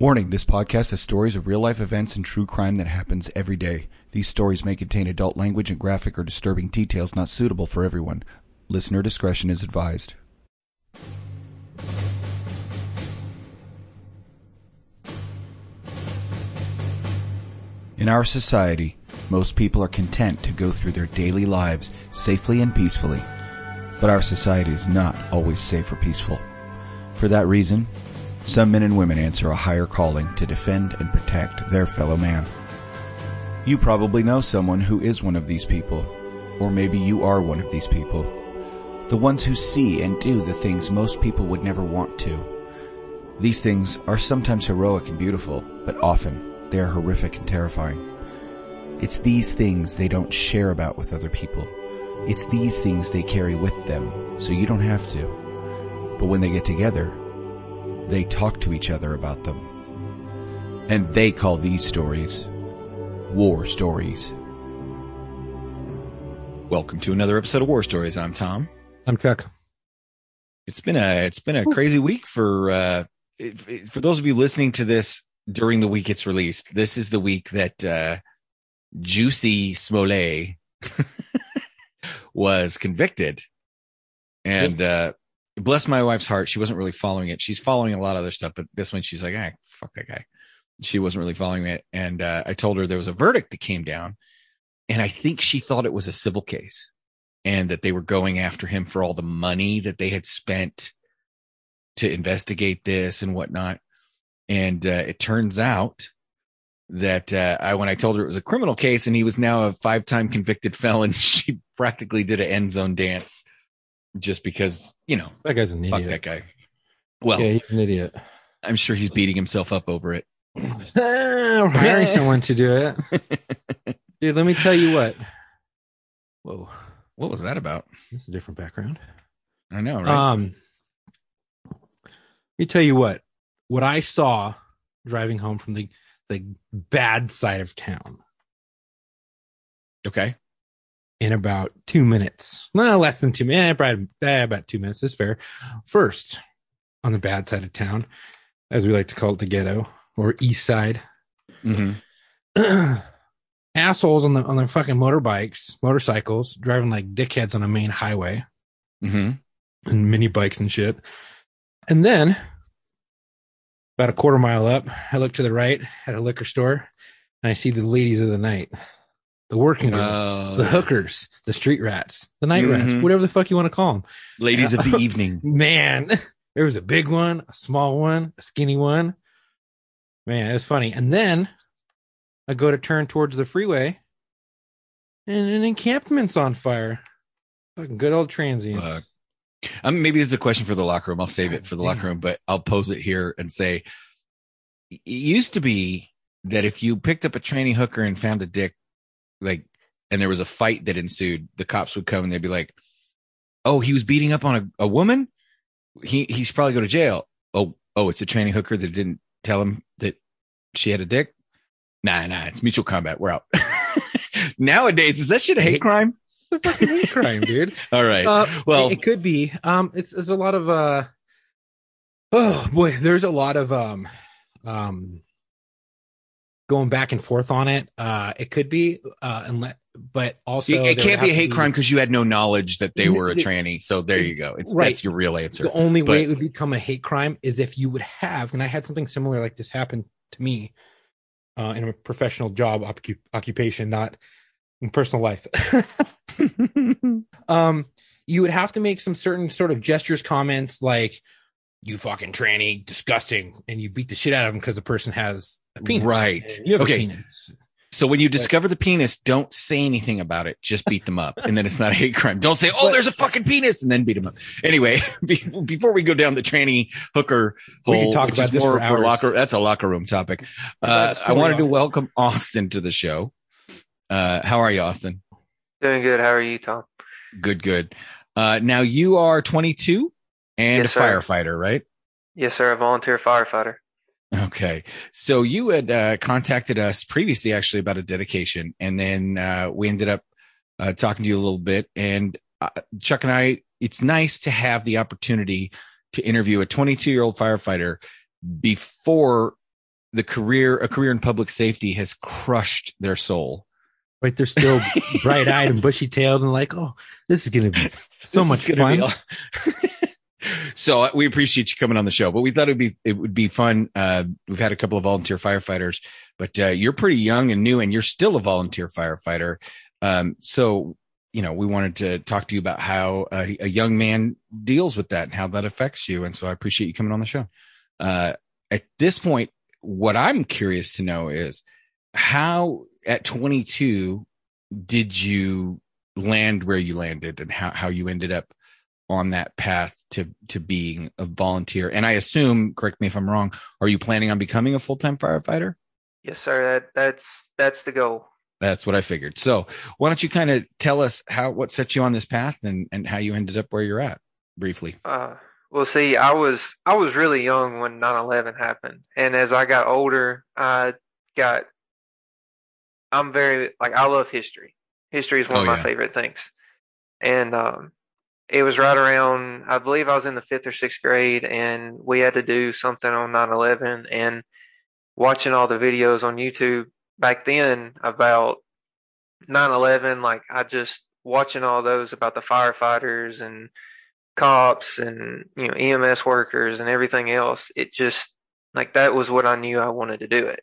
Warning this podcast has stories of real life events and true crime that happens every day. These stories may contain adult language and graphic or disturbing details not suitable for everyone. Listener discretion is advised. In our society, most people are content to go through their daily lives safely and peacefully. But our society is not always safe or peaceful. For that reason, some men and women answer a higher calling to defend and protect their fellow man. You probably know someone who is one of these people, or maybe you are one of these people. The ones who see and do the things most people would never want to. These things are sometimes heroic and beautiful, but often they are horrific and terrifying. It's these things they don't share about with other people. It's these things they carry with them, so you don't have to. But when they get together, they talk to each other about them. And they call these stories war stories. Welcome to another episode of War Stories. I'm Tom. I'm Chuck. It's been a it's been a crazy week for uh for those of you listening to this during the week it's released. This is the week that uh Jussie Smollett was convicted. And uh bless my wife's heart, she wasn't really following it. She's following a lot of other stuff, but this one she's like, ah, fuck that guy. She wasn't really following it. And uh, I told her there was a verdict that came down, and I think she thought it was a civil case and that they were going after him for all the money that they had spent to investigate this and whatnot. And uh, it turns out that uh, I, when I told her it was a criminal case and he was now a five time convicted felon, she practically did an end zone dance just because, you know, That guy's an fuck idiot. that guy. Well, yeah, he's an idiot. I'm sure he's beating himself up over it. We're hiring someone to do it. Dude, let me tell you what. Whoa, What was that about? this is a different background. I know, right? Um, let me tell you what. What I saw driving home from the the bad side of town okay. In about two minutes. No, less than two minutes. Probably eh, about two minutes is fair. First, on the bad side of town, as we like to call it, the ghetto or east side. Mm-hmm. assholes on the on their fucking motorbikes, motorcycles, driving like dickheads on a main highway Mm-hmm. and mini bikes and shit. And then about a quarter mile up, I look to the right at a liquor store and I see the ladies of the night, the working girls, Uh, the hookers, the street rats, the night rats, Mhm. whatever the fuck you want to call them. ladies of the evening. Man, there was a big one, a small one, a skinny one. Man, it was funny. And then I go to turn towards the freeway, and an encampment's on fire. Fucking good old transients. Um, maybe this is a question for the locker room. I'll save it for the locker room, but I'll pose it here and say it used to be that if you picked up a training hooker and found a dick, like, and there was a fight that ensued, the cops would come and they'd be like, Oh, he was beating up on a, a woman. He, he should probably go to jail. Oh, oh, it's a training hooker that didn't tell him that she had a dick. Nah, nah, it's mutual combat. We're out. Nowadays, is that shit a hate crime? It's a fucking hate crime, dude. All right. Uh, well, it, it could be. Um, it's there's a lot of uh. Oh boy, there's a lot of um, um, going back and forth on it. Uh, it could be. Uh, unless, but also it, it can't be a hate crime because you had no knowledge that they were a tranny. So there you go. It's Right. that's your real answer. The only way it would become a hate crime is if you would have, and I had something similar like this happen to me uh, in a professional job occup- occupation, not in personal life. um, you would have to make some certain sort of gestures, comments like "you fucking tranny, disgusting," and you beat the shit out of them because the person has penis. Right. You have Okay. a penis. So when you discover the penis, don't say anything about it. Just beat them up, and then it's not a hate crime. Don't say, "Oh, But- there's a fucking penis," and then beat them up. Anyway, before we go down the tranny hooker hole, We can talk which about is this more for for locker. That's a locker room topic. Uh, I wanted to story. welcome Austin to the show. Uh, how are you, Austin? Doing good. How are you, Tom? Good, good. Uh, now you are 22 and Yes, a sir. firefighter, right? Yes, sir. A volunteer firefighter. Okay. So you had uh, contacted us previously actually about a dedication, and then uh, we ended up uh, talking to you a little bit. And uh, Chuck and I, it's nice to have the opportunity to interview a 22 year old firefighter before the career a career in public safety has crushed their soul. Right, they're still bright eyed and bushy tailed and like, oh, this is gonna be so This much fun. so uh, we appreciate you coming on the show, but we thought it'd be it would be fun. Uh, we've had a couple of volunteer firefighters, but uh, you're pretty young and new, and you're still a volunteer firefighter. Um, so you know, we wanted to talk to you about how a, a young man deals with that and how that affects you. And so I appreciate you coming on the show. Uh, at this point, what I'm curious to know is how at 22 did you land where you landed and how, how you ended up on that path to to being a volunteer and i assume correct me if i'm wrong are you planning on becoming a full-time firefighter Yes, sir. That that's that's the goal. that's what i figured so why don't you kind of tell us how what set you on this path and and how you ended up where you're at briefly Uh, well, see, I was I was really young when 9/11 happened, and as I got older, I got I'm very like I love history. History is one Oh, of my yeah. favorite things, and um, it was right around I believe I was in the fifth or sixth grade, and we had to do something on 9/11, and watching all the videos on YouTube back then about 9/11, like I just watching all those about the firefighters and cops and you know EMS workers and everything else. It just like that was what I knew I wanted to do it.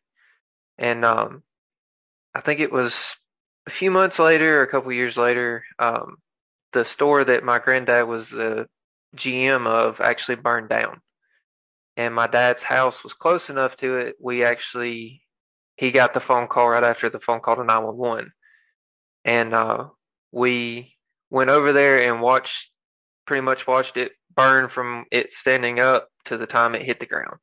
And um I think it was a few months later or a couple years later, um the store that my granddad was the GM of actually burned down. And my dad's house was close enough to it. We actually he got the phone call right after the phone call to 911. And uh we went over there and watched pretty much watched it burn from it standing up to the time it hit the ground.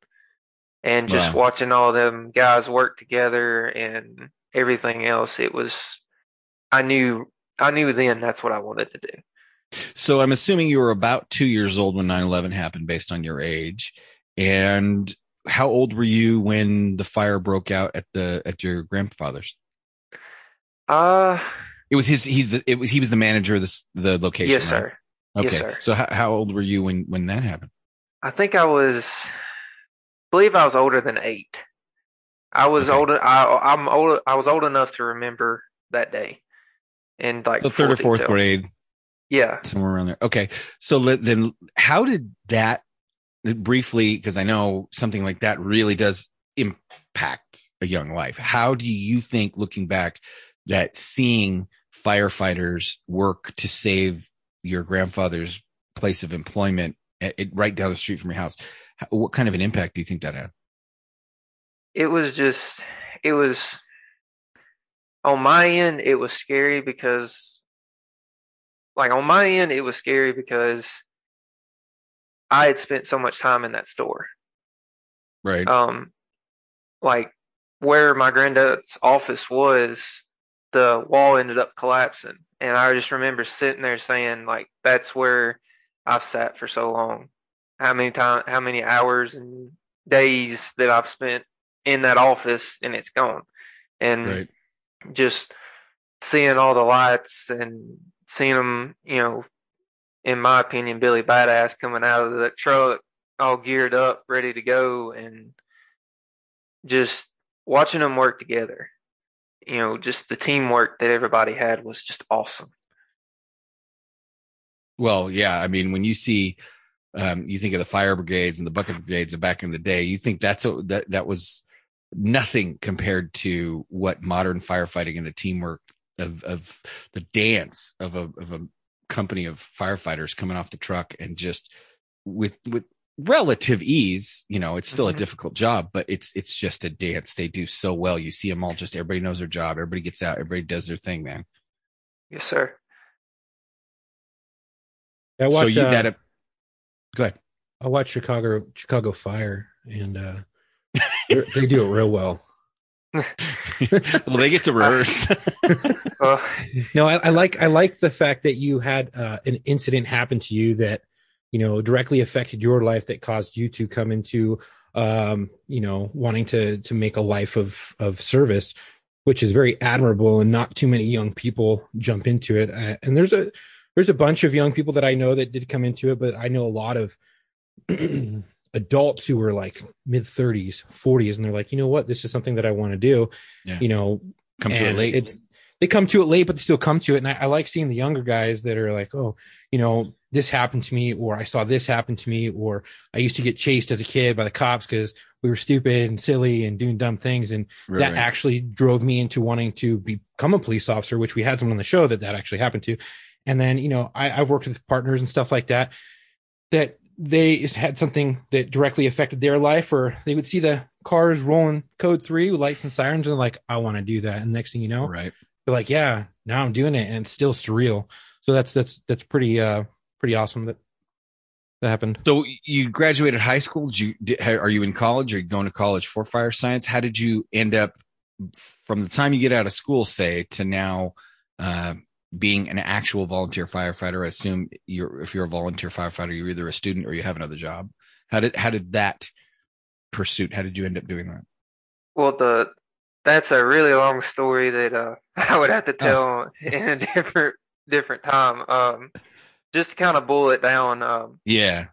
And just Wow. watching all them guys work together and everything else, it was I knew I knew then that's what I wanted to do. so i'm assuming you were about two years old when 9-11 happened based on your age and how old were you when the fire broke out at the at your grandfather's Uh it was his he's the it was he was the manager of this the location yes, right? sir. okay Yes, sir. so how, how old were you when when that happened I think I was believe I was older than eight. I was Okay. older I I'm old I was old enough to remember that day. And like the third or fourth grade Yeah. somewhere around there. Okay. So let, then how did that uh, briefly, because I know something like that really does impact a young life. How do you think looking back that seeing firefighters work to save your grandfather's place of employment it, it, right down the street from your house, what kind of an impact do you think that had? it was just it was on my end it was scary because like on my end it was scary because I had spent so much time in that store. Right. Um like where my granddad's office was, the wall ended up collapsing. And I just remember sitting there saying like that's where I've sat for so long. How many time how many hours and days that I've spent in that office and it's gone. And right. Just seeing all the lights and seeing them, you know, in my opinion, Billy Badass coming out of the truck, all geared up, ready to go, and just watching them work together. You know, just the teamwork that everybody had was just awesome. Well, yeah. I mean, when you see, um, you think of the fire brigades and the bucket brigades of back in the day, you think that's a, that that was nothing compared to what modern firefighting and the teamwork of of the dance of a of a company of firefighters coming off the truck and just with with relative ease you know it's still a Mhm. difficult job but it's it's just a dance. They do so well. You see them all just everybody knows their job. Everybody gets out. Everybody does their thing man. Yes, sir. I watch, so you uh, that go ahead. I watch Chicago Chicago Fire, and uh, they're- they do it real well. well they get to rehearse Uh, No, I, I like I like the fact that you had uh, an incident happen to you that you know directly affected your life that caused you to come into um, you know wanting to to make a life of of service, which is very admirable, and not too many young people jump into it. Uh, and there's a there's a bunch of young people that I know that did come into it, but I know a lot of adults who were like mid 30s, 40s, and they're like, you know what, this is something that I want to do. Yeah. You know, Come to it late. It's they come to it late, but they still come to it. And I, I like seeing the younger guys that are like, oh, you know, this happened to me, or I saw this happen to me, or I used to get chased as a kid by the cops because we were stupid and silly and doing dumb things. And Right, that right. actually drove me into wanting to become a police officer, which we had someone on the show that that actually happened to. And then, you know, I, I've worked with partners and stuff like that, that they had something that directly affected their life, or they would see the cars rolling code three with lights and sirens, and like, I want to do that. And next thing you know, right. they're like, yeah, now I'm doing it, and it's still surreal. So that's that's that's pretty uh pretty awesome that that happened. So you graduated high school. Did you did, are you in college? Are you going to college for fire science? How did you end up from the time you get out of school, say, to now uh, being an actual volunteer firefighter? I assume you're if you're a volunteer firefighter, you're either a student or you have another job. How did how did that pursuit? How did you end up doing that? Well, the that's a really long story that uh, I would have to Oh. tell in a different different time. Um, just to kind of boil it down, um, Yeah.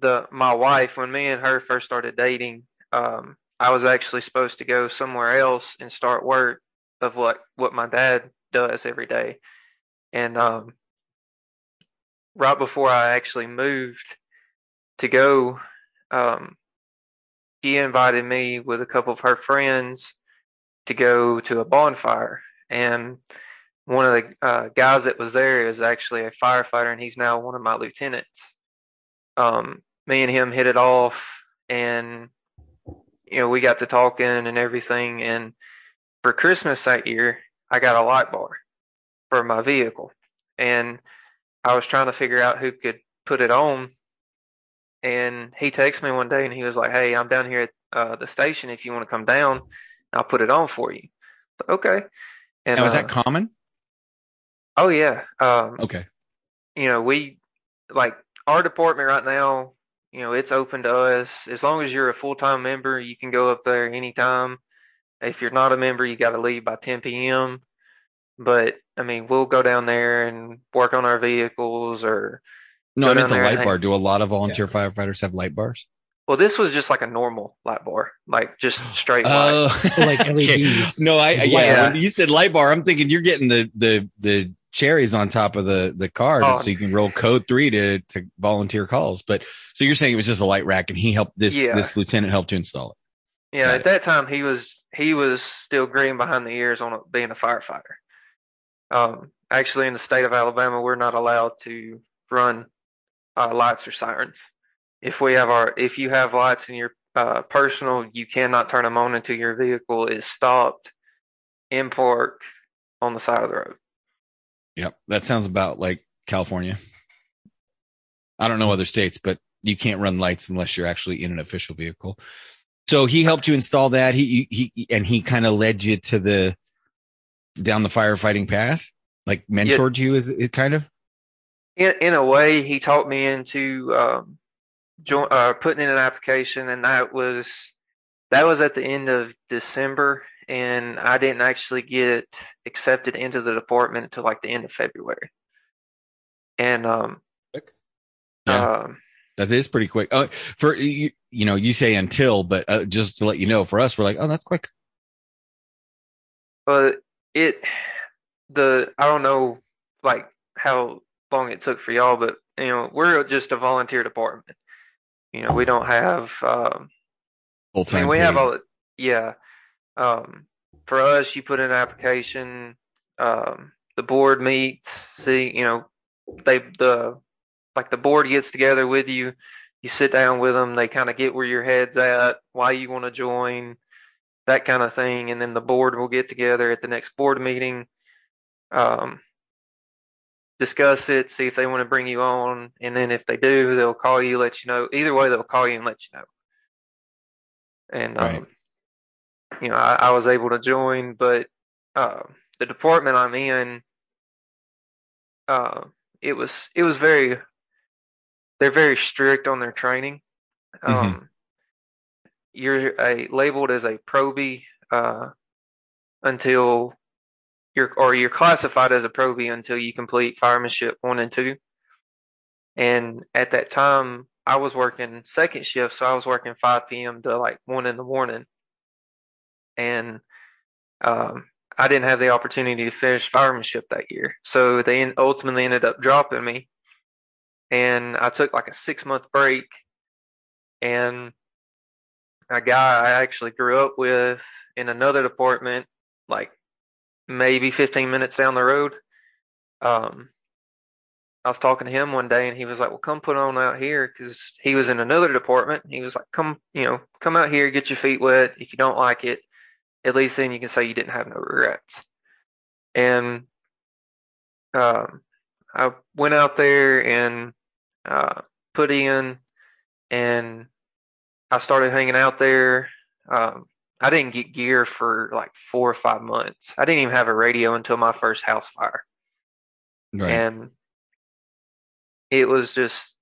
the my wife when me and her first started dating, um, I was actually supposed to go somewhere else and start work of what what my dad does every day, and um, right before I actually moved to go, um, she invited me with a couple of her friends to go to a bonfire, and one of the uh, guys that was there is actually a firefighter, and he's now one of my lieutenants. Um, me and him hit it off, and you know we got to talking and everything. And for Christmas that year, I got a light bar for my vehicle, and I was trying to figure out who could put it on. And he texted me one day, and he was like, "Hey, I'm down here at uh, the station. If you want to come down, I'll put it on for you." Okay. And Now is uh, that common? Oh yeah. Um, Okay. you know, we like our department right now, you know, it's open to us. As long as you're a full time member, you can go up there anytime. If you're not a member, you got to leave by 10 p.m. But I mean, we'll go down there and work on our vehicles or, No, I meant the light bar. Do a lot of volunteer firefighters have light bars? well, this was just like a normal light bar, like just straight oh. white. Oh, like okay. No, I Light yeah. When you said light bar, I'm thinking you're getting the the the cherries on top of the the card, Oh. so you can roll code three to to volunteer calls. But so you're saying it was just a light rack, and he helped this Yeah. this lieutenant helped to install it. Yeah, Got at that time he was he was still green behind the ears on being a firefighter. Um, actually, in the state of Alabama, we're not allowed to run uh, lights or sirens. If we have our if you have lights in your uh, personal, you cannot turn them on until your vehicle is stopped in park on the side of the road. Yep, that sounds about like California. I don't know other states, but you can't run lights unless you're actually in an official vehicle. So he helped you install that. He he and he kind of led you to the down the firefighting path, like mentored you. Is it kind of? in in a way, he talked me into um, join, uh, putting in an application, and that was that was at the end of December, and I didn't actually get accepted into the department until like the end of February. And um, Yeah. um, That is pretty quick. Uh, for you, you know, you say until, but uh, just to let you know, for us, we're like, oh, that's quick. but it the I don't know like how long it took for y'all, but you know we're just a volunteer department. You know we don't have um, Full I time. mean, we have all, yeah. Um, for us, you put in an application. Um, the board meets. See, you know, they the like the board gets together with you. You sit down with them. They kind of get where your head's at, why you want to join, that kind of thing, and then the board will get together at the next board meeting. Um, discuss it, see if they want to bring you on, and then if they do, they'll call you, let you know. Either way, they'll call you and let you know and Right. um, you know I, I was able to join, but uh, the department I'm in, uh, it was it was very they're very strict on their training. Um, You're a labeled as a probie uh, until you're or you're classified as a probie until you complete firemanship one and two. And at that time, I was working second shift, so I was working 5 p.m. to like one in the morning, and um, I didn't have the opportunity to finish firemanship that year. So they ultimately ended up dropping me, and I took like a six month break, and a guy I actually grew up with in another department, like maybe 15 minutes down the road. Um, I was talking to him one day and he was like, well, come put on out here because he was in another department. He was like, come, you know, come out here, get your feet wet. If you don't like it, at least then you can say you didn't have no regrets. And um, I went out there and uh, put in and I started hanging out there. Um, I didn't get gear for like four or five months. I didn't even have a radio until my first house fire. Right. And it was just,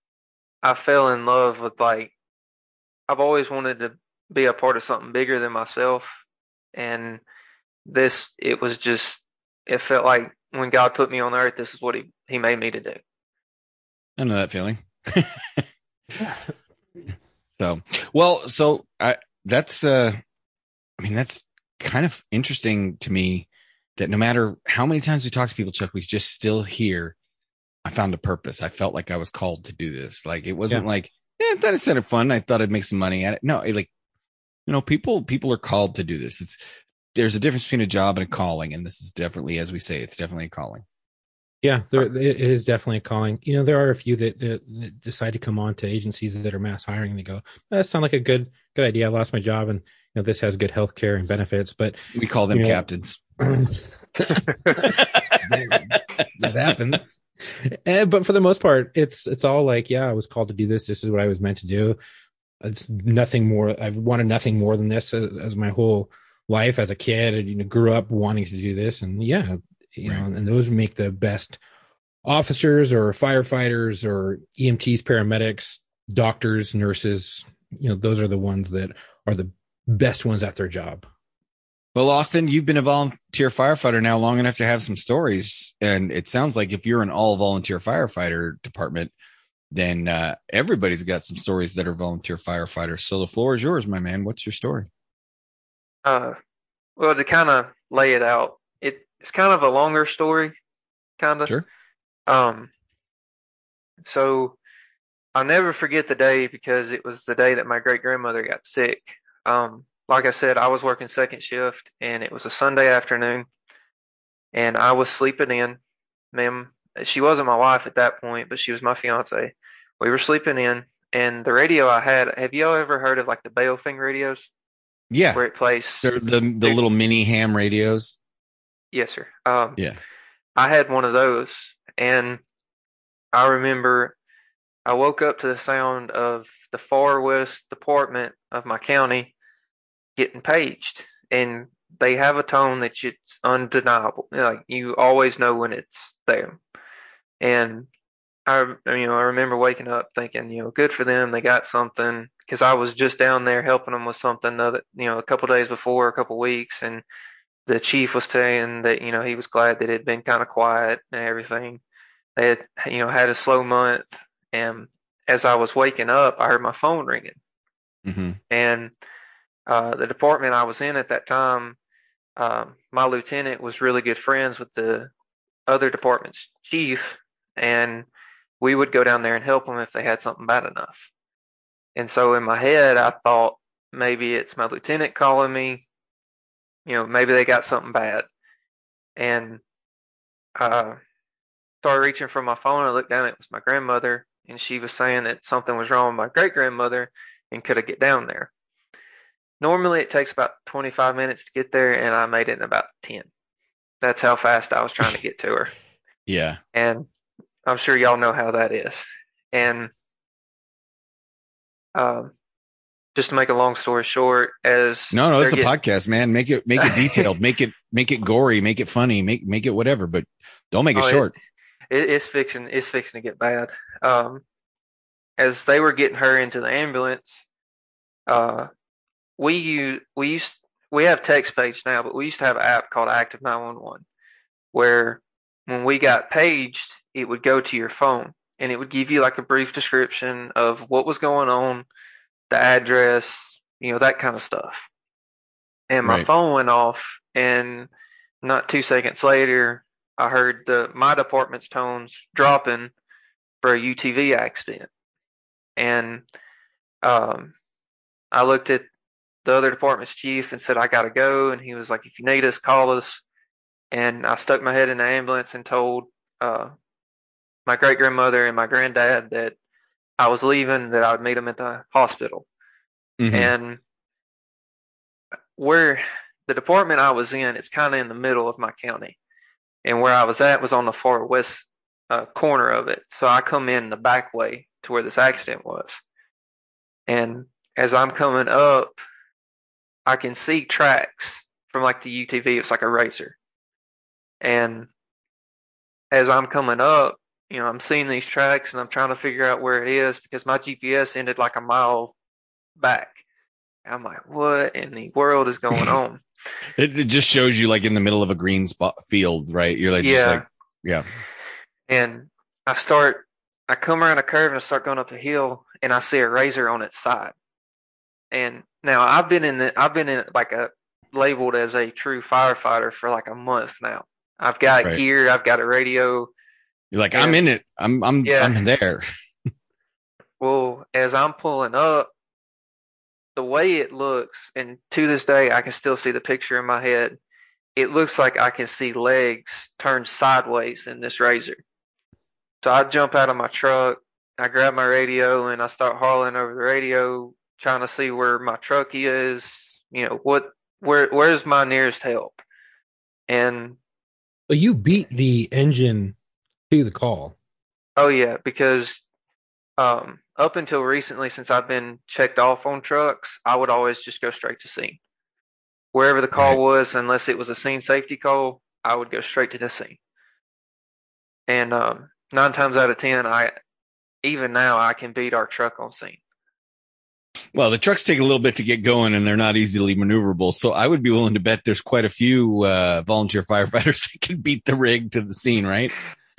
I fell in love with like, I've always wanted to be a part of something bigger than myself. And this, it was just, it felt like when God put me on earth, this is what he, he made me to do. I know that feeling. so, well, so I, that's, uh, I mean, that's kind of interesting to me that no matter how many times we talk to people, Chuck, we just still hear, I found a purpose. I felt like I was called to do this. Like it wasn't Yeah. like, yeah, I thought it sounded fun. I thought I'd make some money at it. No, it, like, you know, people, people are called to do this. It's, there's a difference between a job and a calling. And this is definitely, as we say, it's definitely a calling. Yeah, there it it is definitely a calling. You know, there are a few that, that, that decide to come on to agencies that are mass hiring. And they go, that sounds like a good good idea. I lost my job, and you know, this has good health care and benefits. But We call them You know- captains. that happens. Eh, but for the most part, it's it's all like, yeah, I was called to do this. This is what I was meant to do. It's nothing more. I've wanted nothing more than this as, as my whole life as a kid. I, you know, grew up wanting to do this, and yeah, you know, and those make the best officers or firefighters or EMTs, paramedics, doctors, nurses. You know, those are the ones that are the best ones at their job. Well, Austin, you've been a volunteer firefighter now long enough to have some stories. And it sounds like if you're an all volunteer firefighter department, then uh, everybody's got some stories that are volunteer firefighters. So the floor is yours, my man. What's your story? Uh, well, to kind of lay it out, it, it's kind of a longer story, kind of. Sure. Um, so I'll never forget the day because it was the day that my great grandmother got sick. Um, like I said, I was working second shift and it was a Sunday afternoon and I was sleeping in. Ma'am, she wasn't my wife at that point, but she was my fiance. We were sleeping in and the radio I had, have y'all ever heard of like the Baofeng radios Yeah. where it plays? They're the, the little mini ham radios. Yes, sir. Um, Yeah. I had one of those, and I remember I woke up to the sound of the far west department of my county getting paged, and they have a tone that it's undeniable. Like you always know when it's there, and I, you know, I remember waking up thinking, you know, good for them, they got something, because I was just down there helping them with something, the other, you know, a couple days before, a couple weeks, and the chief was saying that you know he was glad that it had been kind of quiet and everything. They had you know had a slow month, and as I was waking up, I heard my phone ringing, Mm-hmm. and uh, the department I was in at that time, um, my lieutenant was really good friends with the other department's chief, and we would go down there and help them if they had something bad enough. And so in my head, I thought maybe it's my lieutenant calling me. You know, maybe they got something bad. And uh, started reaching for my phone. I looked down, it was my grandmother, and she was saying that something was wrong with my great grandmother and could I get down there. Normally, it takes about 25 minutes to get there, and I made it in about 10. That's how fast I was trying to get to her. Yeah. And I'm sure y'all know how that is. And um, just to make a long story short, as No, no, it's a getting- podcast, man. Make it make it detailed, make it make it gory, make it funny, make make it whatever, but don't make it Oh, it- short. it, it's fixing it's fixing to get bad. Um, as they were getting her into the ambulance, uh, we use we used we have text page now, but we used to have an app called Active Nine One One, where when we got paged, it would go to your phone and it would give you like a brief description of what was going on, the address, you know, that kind of stuff. And my Right. phone went off, and not two seconds later, I heard the my department's tones dropping for a UTV accident, and um, I looked at the other department's chief and said I gotta go, and he was like, "If you need us, call us." And I stuck my head in the ambulance and told uh, my great grandmother and my granddad that I was leaving, that I would meet him at the hospital. Mhm. And where the department I was in, it's kind of in the middle of my county, and where I was at was on the far west uh, corner of it. So I come in the back way to where this accident was, and as I'm coming up, I can see tracks from like the UTV. It's like a racer, and as I'm coming up, you know, I'm seeing these tracks and I'm trying to figure out where it is because my GPS ended like a mile back. I'm like, what in the world is going on? It, it just shows you like in the middle of a green spot field, right? You're like, just yeah. like, yeah. And I start, I come around a curve and I start going up a hill and I see a razor on its side. And now I've been in the, I've been in like a labeled as a true firefighter for like a month now. I've got Right. gear, I've got a radio. You're like, I'm in it. I'm, I'm, Yeah. I'm there. Well, as I'm pulling up, the way it looks, and to this day, I can still see the picture in my head. It looks like I can see legs turned sideways in this razor. So I jump out of my truck, I grab my radio, and I start hauling over the radio, trying to see where my truck is. You know what? Where where's my nearest help? And But you beat the engine to the call. Oh yeah, because um, up until recently, since I've been checked off on trucks, I would always just go straight to scene. Wherever the call Right. was, unless it was a scene safety call, I would go straight to the scene. And um, nine times out of ten, I even now I can beat our truck on scene. Well, the trucks take a little bit to get going and they're not easily maneuverable. So I would be willing to bet there's quite a few uh, volunteer firefighters that can beat the rig to the scene, right?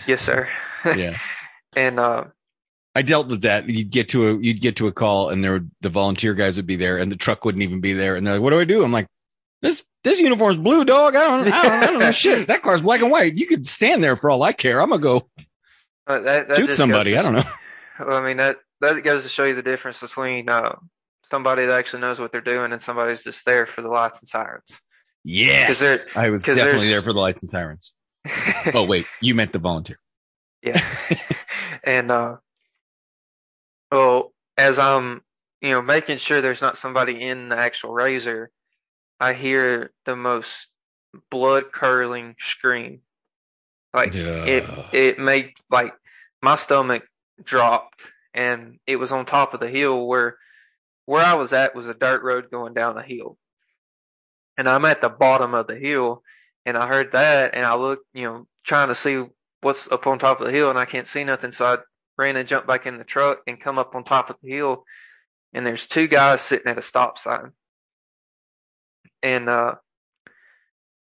Yes, sir. Yeah. and uh, I dealt with that. You'd get to a you'd get to a call and there would, the volunteer guys would be there and the truck wouldn't even be there. And they're like, "What do I do?" I'm like, "This this uniform's blue, dog. I don't I don't, I don't know shit. That car's black and white. You could stand there for all I care. I'm gonna go uh, that, that shoot somebody. to I don't know." Well, I mean that that goes to show you the difference between uh, somebody that actually knows what they're doing and somebody's just there for the lights and sirens. Yes, I was definitely there for the lights and sirens. Oh wait, you meant the volunteer. yeah, and uh, well, as I'm you know making sure there's not somebody in the actual razor, I hear the most blood curdling scream. Like it it made like my stomach dropped and it was on top of the hill where where I was at was a dirt road going down a hill. And I'm at the bottom of the hill and I heard that and I looked, you know, trying to see what's up on top of the hill and I can't see nothing. So I ran and jumped back in the truck and come up on top of the hill and there's two guys sitting at a stop sign. And uh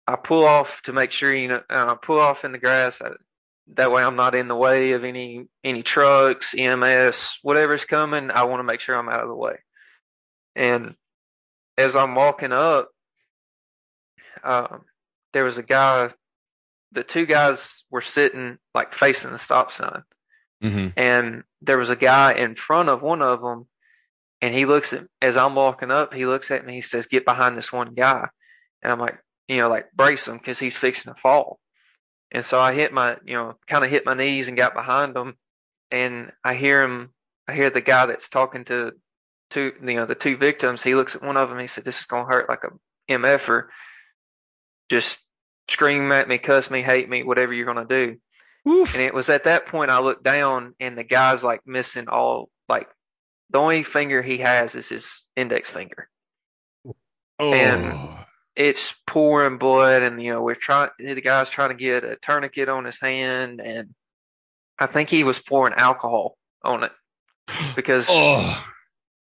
I pull off to make sure you know I pull off in the grass. I, that way I'm not in the way of any any trucks, EMS, whatever's coming. I want to make sure I'm out of the way. And as I'm walking up, um, there was a guy. The two guys were sitting like facing the stop sign, Mhm. and there was a guy in front of one of them. And he looks at as I'm walking up, he looks at me. He says, "Get behind this one guy," and I'm like, you know, like brace him because he's fixing to fall. And so I hit my, you know, kind of hit my knees and got behind him, and I hear him. I hear the guy that's talking to, two, you know, the two victims. He looks at one of them. He said, "This is gonna hurt like a mf'er. Just scream at me, cuss me, hate me, whatever you're gonna do." Oof. And it was at that point I looked down, and the guy's like missing all, like, the only finger he has is his index finger. Oh, And- it's pouring blood and you know we're trying the guy's trying to get a tourniquet on his hand and i think he was pouring alcohol on it because oh,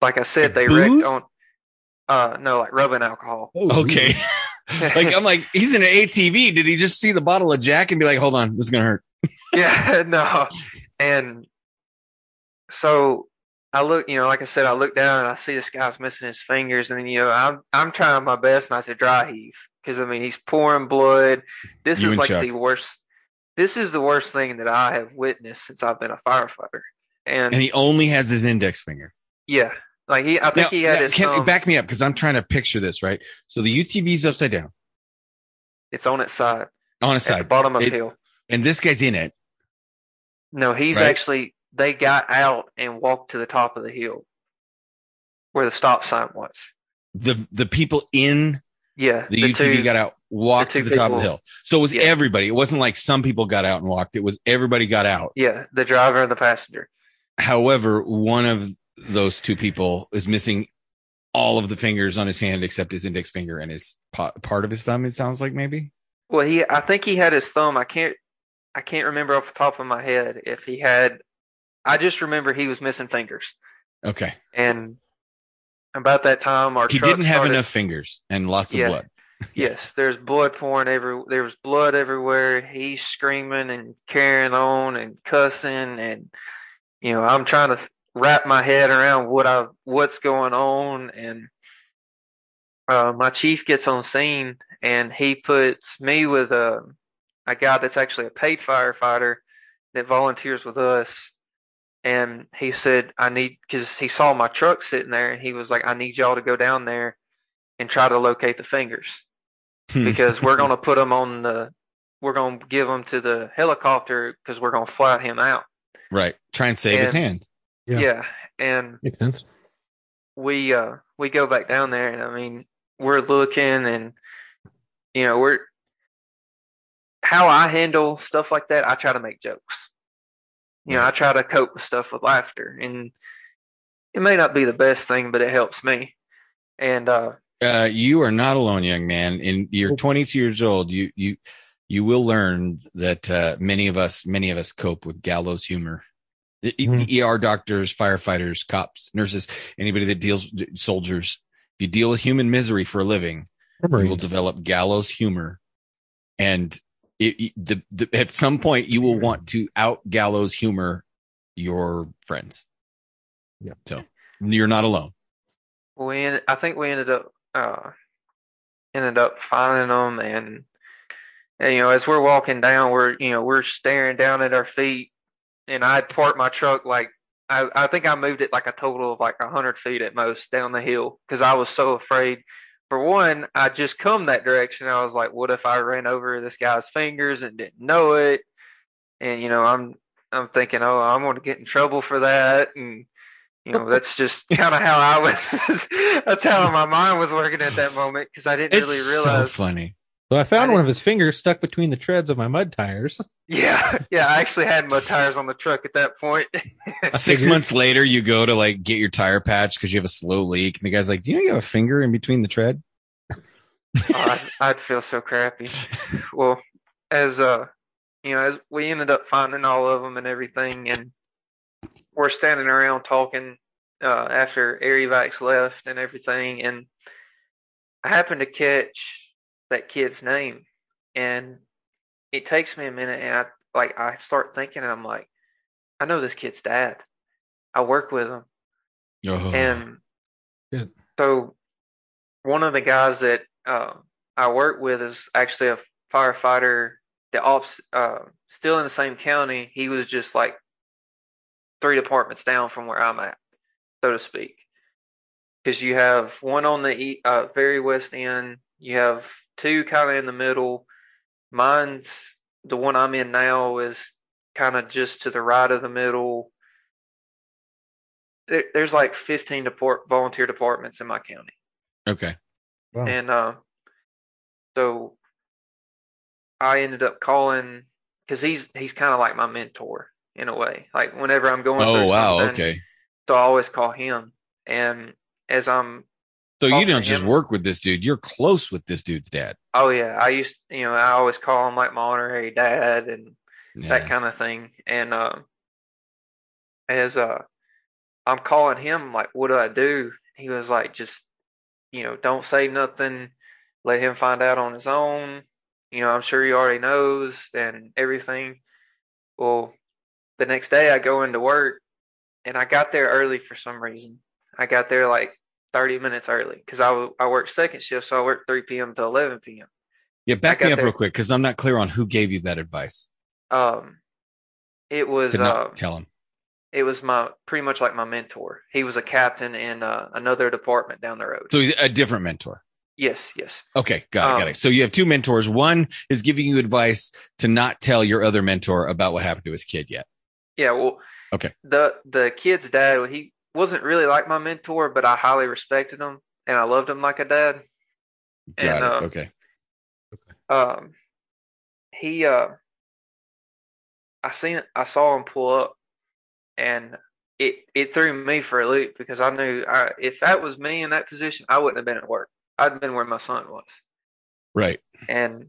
like i said they Booze? wrecked on uh no like rubbing alcohol Oh, okay. like I'm like, he's in an ATV. Did he just see the bottle of Jack and be like, "Hold on, this is gonna hurt"? yeah no and so I look, you know, like I said, I look down and I see this guy's missing his fingers, and then you know, I'm I'm trying my best not to dry heave because I mean he's pouring blood. This You is like Chuck. the worst. This is the worst thing that I have witnessed since I've been a firefighter, and, And he only has his index finger. yeah, like he, I think Now- he had now, his can- back me up because I'm trying to picture this, right? So the UTV's upside down It's on its side on the side, bottom of It- the hill. and this guy's in it. No, he's Right. actually. They got out and walked to the top of the hill, where the stop sign was. The the people in Yeah, the, UTV two- got out, walked the to the top of the hill. So it was Yeah. everybody. It wasn't like some people got out and walked. It was everybody got out. Yeah, the driver and the passenger. However, one of those two people is missing all of the fingers on his hand except his index finger and his pa- part of his thumb. It sounds like maybe. Well, he I think he had his thumb. I can't I can't remember off the top of my head if he had I just remember he was missing fingers. Okay, And about that time our he didn't have started- enough fingers and lots of Yeah. blood. Yes, there's blood pouring every there was blood everywhere. He's screaming and carrying on and cussing and you know, I'm trying to wrap my head around what I what's going on and uh, my chief gets on scene and he puts me with a a guy that's actually a paid firefighter that volunteers with us and he said I need because he saw my truck sitting there and he was like I need y'all to go down there and try to locate the fingers Hmm. because we're going to put them on the we're going to give them to the helicopter because we're going to fly him out right. Try and save his hand. Yeah. yeah. and Makes sense. we uh we go back down there and i mean we're looking and you know we're how i handle stuff like that i try to make jokes you know i try to cope with stuff with laughter and it may not be the best thing but it helps me and uh Uh, you are not alone, young man. And you're 22 years old. You you you will learn that uh, many of us many of us cope with gallows humor. E- e- Mhm. ER doctors, firefighters, cops, nurses, anybody that deals soldiers. If you deal with human misery for a living, you will develop gallows humor, and it, it- the, the at some point you will want to out gallows humor your friends. Yeah. So you're not alone. we en- i think we ended up uh ended up finding them and, and you know as we're walking down we're you know we're staring down at our feet and i'd parked my truck like i i think i moved it like a total of like a hundred feet at most down the hill because i was so afraid for one i just come that direction i was like what if i ran over this guy's fingers and didn't know it and you know i'm i'm thinking oh i'm going to get in trouble for that and you know that's just kind of how i was that's how my mind was working at that moment because i didn't It's really so realize funny. So I found I one of his fingers stuck between the treads of my mud tires. yeah yeah i actually had my tires on the truck at that point. point Six months later, you go to like get your tire patch because you have a slow leak, and the guy's like, "Do you know you have a finger in between the tread?" Oh, I'd, I'd feel so crappy. Well, as uh, you know, as we ended up finding all of them and everything, and we're standing around talking uh, after air evacs left and everything, and I happened to catch that kid's name, and it takes me a minute, and I like I start thinking, and I'm like, I know this kid's dad. I work with him. Oh, And Good. so one of the guys that uh, I work with is actually a firefighter that ops uh, still in the same county. He was just like three departments down from where I'm at, so to speak. Because you have one on the e- uh, very west end, you have two kind of in the middle. Mine's the one I'm in now is kind of just to the right of the middle there, there's like 15 deport, volunteer departments in my county okay. Wow. and uh, so i ended up calling because he's he's kind of like my mentor in a way like whenever i'm going Oh through wow. something, Okay. so i always call him and as i'm So you don't just him. work with this dude; you're close with this dude's dad. oh yeah i used you know i always call him like my honorary dad and Yeah. that kind of thing. And um, as uh, I'm calling him, like, what do I do? He was like, just, you know, don't say nothing. Let him find out on his own. You know, I'm sure he already knows and everything. Well, the next day I go into work and I got there early for some reason. I got there like 30 minutes early because I, I work second shift, so I work 3 p.m. to 11 p.m. Yeah, back me up there- real quick because I'm not clear on who gave you that advice. Um, it was uh, tell him. it was my pretty much like my mentor. He was a captain in uh, another department down the road. So he's a different mentor. yes, yes, Okay, got it, got Um, it. So you have two mentors. One is giving you advice to not tell your other mentor about what happened to his kid yet. yeah. Well, Okay. The the kid's dad, he wasn't really like my mentor, but I highly respected him and I loved him like a dad. Got And, it. uh, okay. um he uh I seen I saw him pull up and it it threw me for a loop because I knew I, if that was me in that position, I wouldn't have been at work. I'd been where my son was. Right. And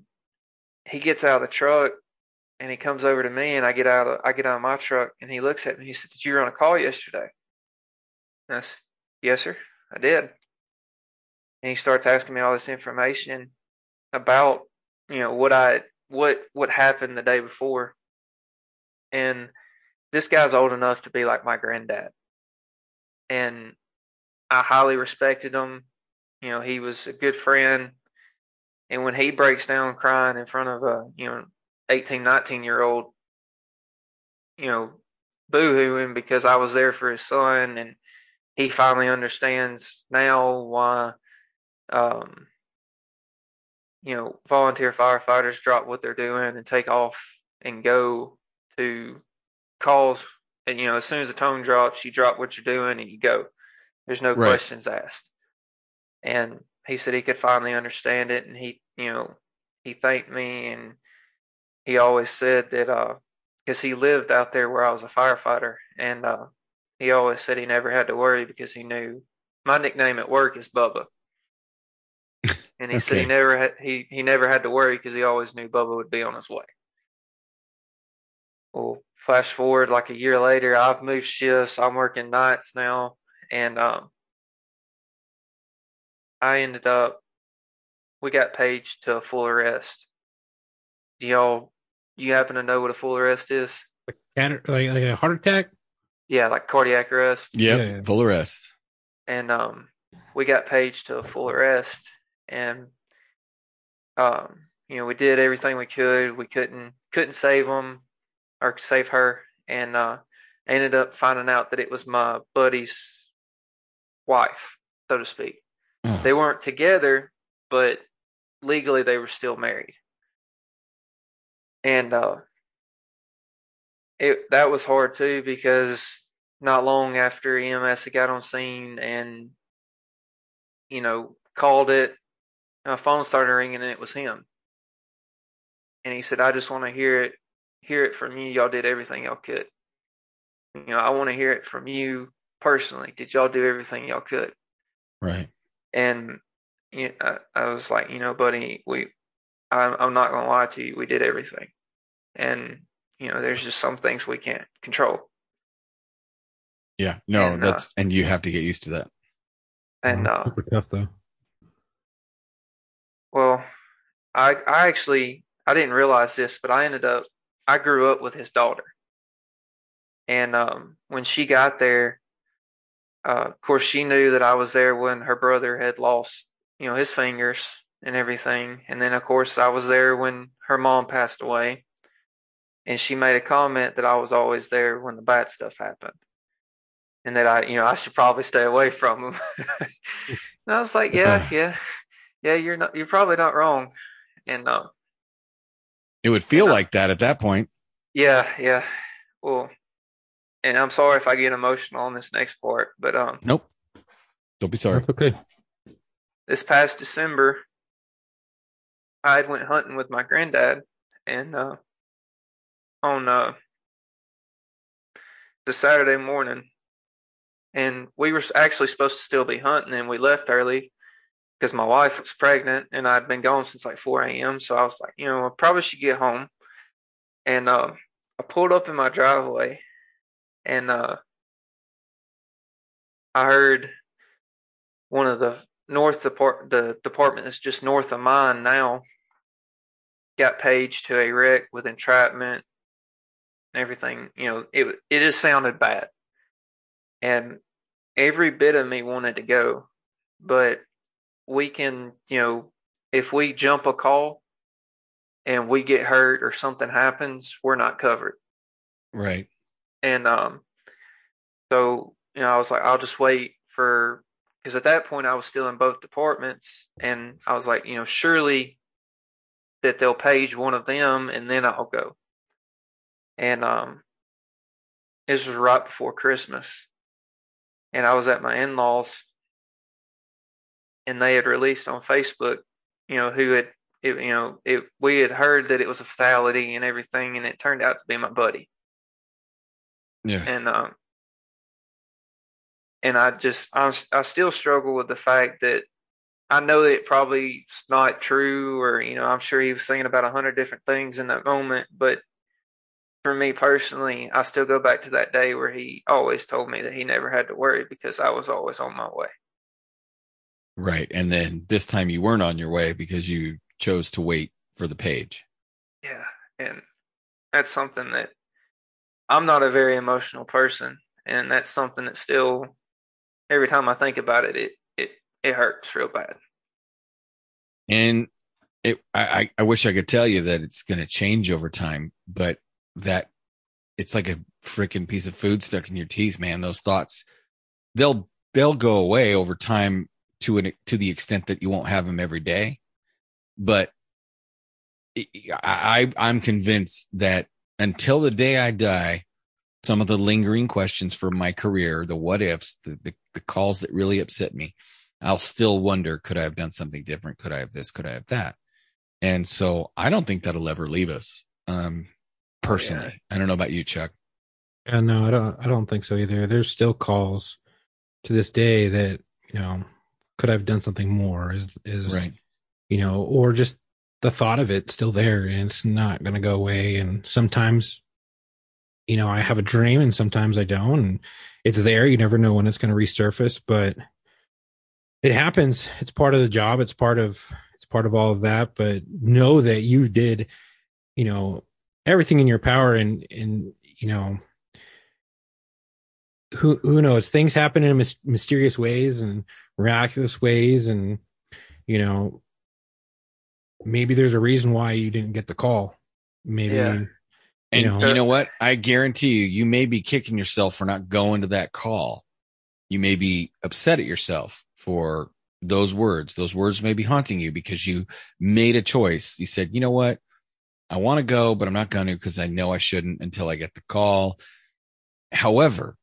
he gets out of the truck and he comes over to me and I get out of I get out of my truck and he looks at me. He said, Did you run a call yesterday? I said, Yes, sir, I did. And he starts asking me all this information about, you know, what I what what happened the day before. And this guy's old enough to be like my granddad. And I highly respected him. You know, he was a good friend. And when he breaks down crying in front of a, you know, 18, 19 year old, you know, boo hooing because I was there for his son and he finally understands now why, um, you know, volunteer firefighters drop what they're doing and take off and go to calls. And, you know, as soon as the tone drops, you drop what you're doing and you go. There's no Right. questions asked. And he said he could finally understand it. And he, you know, he thanked me and he always said that, uh, because he lived out there where I was a firefighter. And, uh, he always said he never had to worry because he knew my nickname at work is Bubba. And he said he never had he he never had to worry because he always knew Bubba would be on his way. Well, flash forward like a year later, I've moved shifts. I'm working nights now, and um, I ended up we got paged to a full arrest. Do y'all do you happen to know what a full arrest is? Like, like, like a heart attack. Yeah, like cardiac arrest. Yep. Yeah, yeah. Full arrest. and um, we got paged to a full arrest, and um, you know we did everything we could. We couldn't couldn't save them or save her, and uh, ended up finding out that it was my buddy's wife, so to speak. Oh, They weren't together, but legally they were still married, and uh, it that was hard too because not long after EMS had got on scene and you know called it, my phone started ringing and it was him, and he said, "I just want to hear it, hear it from you. Y'all did everything y'all could. You know, I want to hear it from you personally. Did y'all do everything y'all could?" right. And you know, I, I was like, you know, buddy, we, I'm, I'm not gonna lie to you, we did everything, and you know, there's just some things we can't control. Yeah. No, And, uh, that's and you have to get used to that. And uh, super tough though. well, I, I actually, I didn't realize this, but I ended up, I grew up with his daughter, and um, when she got there, uh, of course, she knew that I was there when her brother had lost, you know, his fingers and everything. And then, of course, I was there when her mom passed away. And she made a comment that I was always there when the bad stuff happened. And that I, you know, I should probably stay away from them. and I was like, yeah, yeah, yeah, you're not, you're probably not wrong. And, uh, It would feel Yeah. like that at that point. yeah, yeah. Well, and I'm sorry if I get emotional on this next part, but, um, Nope. Don't be sorry. That's okay. this past December, I went hunting with my granddad, and uh, on uh, the Saturday morning, and we were actually supposed to still be hunting, and we left early because my wife was pregnant, and I'd been gone since like 4 a.m. So I was like, you know, I probably should get home, and uh, I pulled up in my driveway, and uh, I heard one of the north depart the department that's just north of mine now got paged to a wreck with entrapment and everything you know it it just sounded bad and every bit of me wanted to go, but we can, you know, if we jump a call and we get hurt or something happens, we're not covered. Right. And um, so you know, I was like, I'll just wait for because at that point I was still in both departments, and I was like, you know, surely that they'll page one of them, and then I'll go. And um, this was right before Christmas, and I was at my in-laws, and they had released on Facebook, you know, who had it, you know, it we had heard that it was a fatality and everything, and it turned out to be my buddy. Yeah. And um, and I just I'm, I still struggle with the fact that I know that it probably is not true, or you know, I'm sure he was thinking about a hundred different things in that moment. But for me personally, I still go back to that day where he always told me that he never had to worry because I was always on my way. Right. And then this time you weren't on your way because you chose to wait for the page. Yeah, and that's something that I'm not a very emotional person, and that's something that still every time I think about it, it it it hurts real bad. And it, I, I wish I could tell you that it's going to change over time, but that it's like a freaking piece of food stuck in your teeth, man. Those thoughts, they'll, they'll go away over time to an, to the extent that you won't have them every day. But I, I'm convinced that until the day I die, some of the lingering questions for my career, the what ifs, the, the, the calls that really upset me, I'll still wonder, could I have done something different? Could I have this? Could I have that? And so I don't think that'll ever leave us. Um, personally, yeah. I don't know about you, Chuck. Yeah, no, I don't. I don't think so either. There's still calls to this day that you know could I've done something more? Is is right. you know, or just the thought of it still there and it's not going to go away. And sometimes, you know, I have a dream and sometimes I don't. And it's there. You never know when it's going to resurface, but it happens. It's part of the job. It's part of it's part of all of that. But know that you did, you know, everything in your power and and you know who who knows things happen in mysterious ways and miraculous ways and you know maybe there's a reason why you didn't get the call maybe Yeah. you And know you know what? I guarantee you, you may be kicking yourself for not going to that call. You may be upset at yourself for those words. Those words may be haunting you because you made a choice. You said, you know what? I want to go, but I'm not going to because I know I shouldn't until I get the call. However,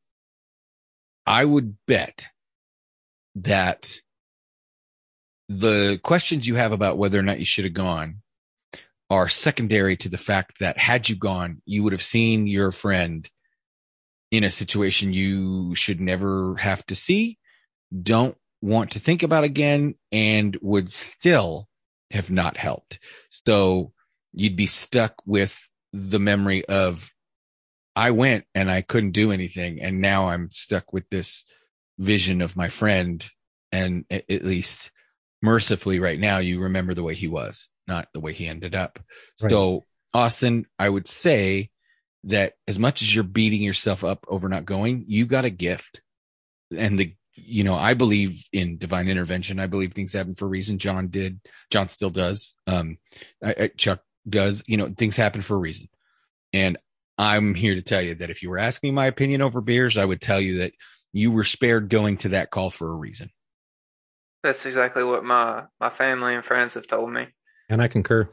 I would bet that the questions you have about whether or not you should have gone are secondary to the fact that had you gone, you would have seen your friend in a situation you should never have to see, don't want to think about again, and would still have not helped. So you'd be stuck with the memory of, I went and I couldn't do anything. And now I'm stuck with this vision of my friend. And at least mercifully right now, you remember the way he was, not the way he ended up. Right. So, Austin, I would say that as much as you're beating yourself up over not going, you got a gift. And the, you know, I believe in divine intervention. I believe things happen for a reason. John did. John still does. Um, I, I- Chuck does. You know, things happen for a reason. And I'm here to tell you that if you were asking my opinion over beers, I would tell you that you were spared going to that call for a reason. That's exactly what my my family and friends have told me. and I concur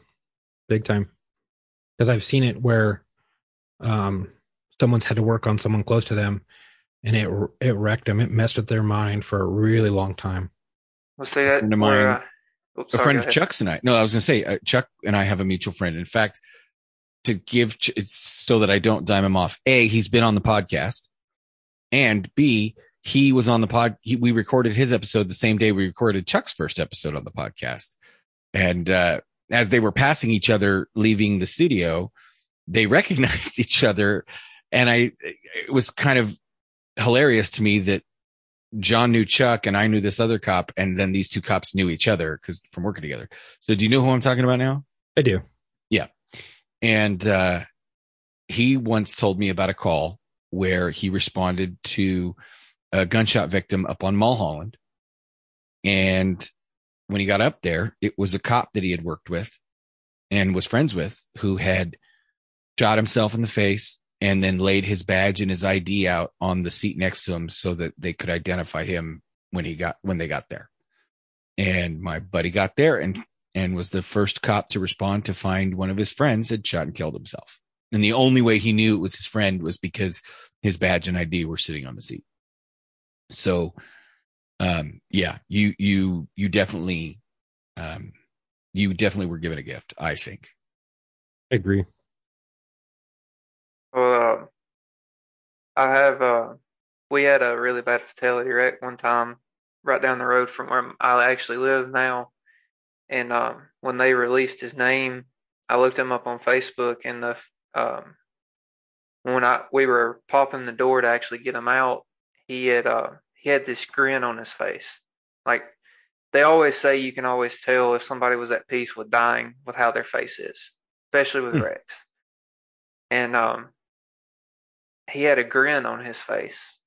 big time because I've seen it where um someone's had to work on someone close to them and it it wrecked them it messed with their mind for a really long time Well, see A that friend of where, mine- oops, a sorry, friend of. Chuck's and I. No, I was going to say uh, Chuck and I have a mutual friend. In fact, to give Ch- so that I don't dime him off. A, he's been on the podcast, and B, he was on the pod. He, we recorded his episode the same day we recorded Chuck's first episode on the podcast. And uh, as they were passing each other leaving the studio, they recognized each other, and I it was kind of hilarious to me that John knew Chuck and I knew this other cop, and then these two cops knew each other because from working together. So, do you know who I'm talking about now? I do Yeah. And uh, he once told me about a call where he responded to a gunshot victim up on Mulholland. And when he got up there, it was a cop that he had worked with and was friends with who had shot himself in the face and then laid his badge and his ID out on the seat next to him so that they could identify him when he got when they got there. And my buddy got there and and was the first cop to respond to find one of his friends had shot and killed himself. And the only way he knew it was his friend was because his badge and ID were sitting on the seat. So um yeah, you you you definitely um you definitely were given a gift, I think. I agree. Well, uh, I have. Uh, we had a really bad fatality wreck one time, right down the road from where I actually live now. And um, when they released his name, I looked him up on Facebook, and the um, when I we were popping the door to actually get him out, he had uh, he had this grin on his face. Like they always say, you can always tell if somebody was at peace with dying with how their face is, especially with Hmm. wrecks. And um, he had a grin on his face.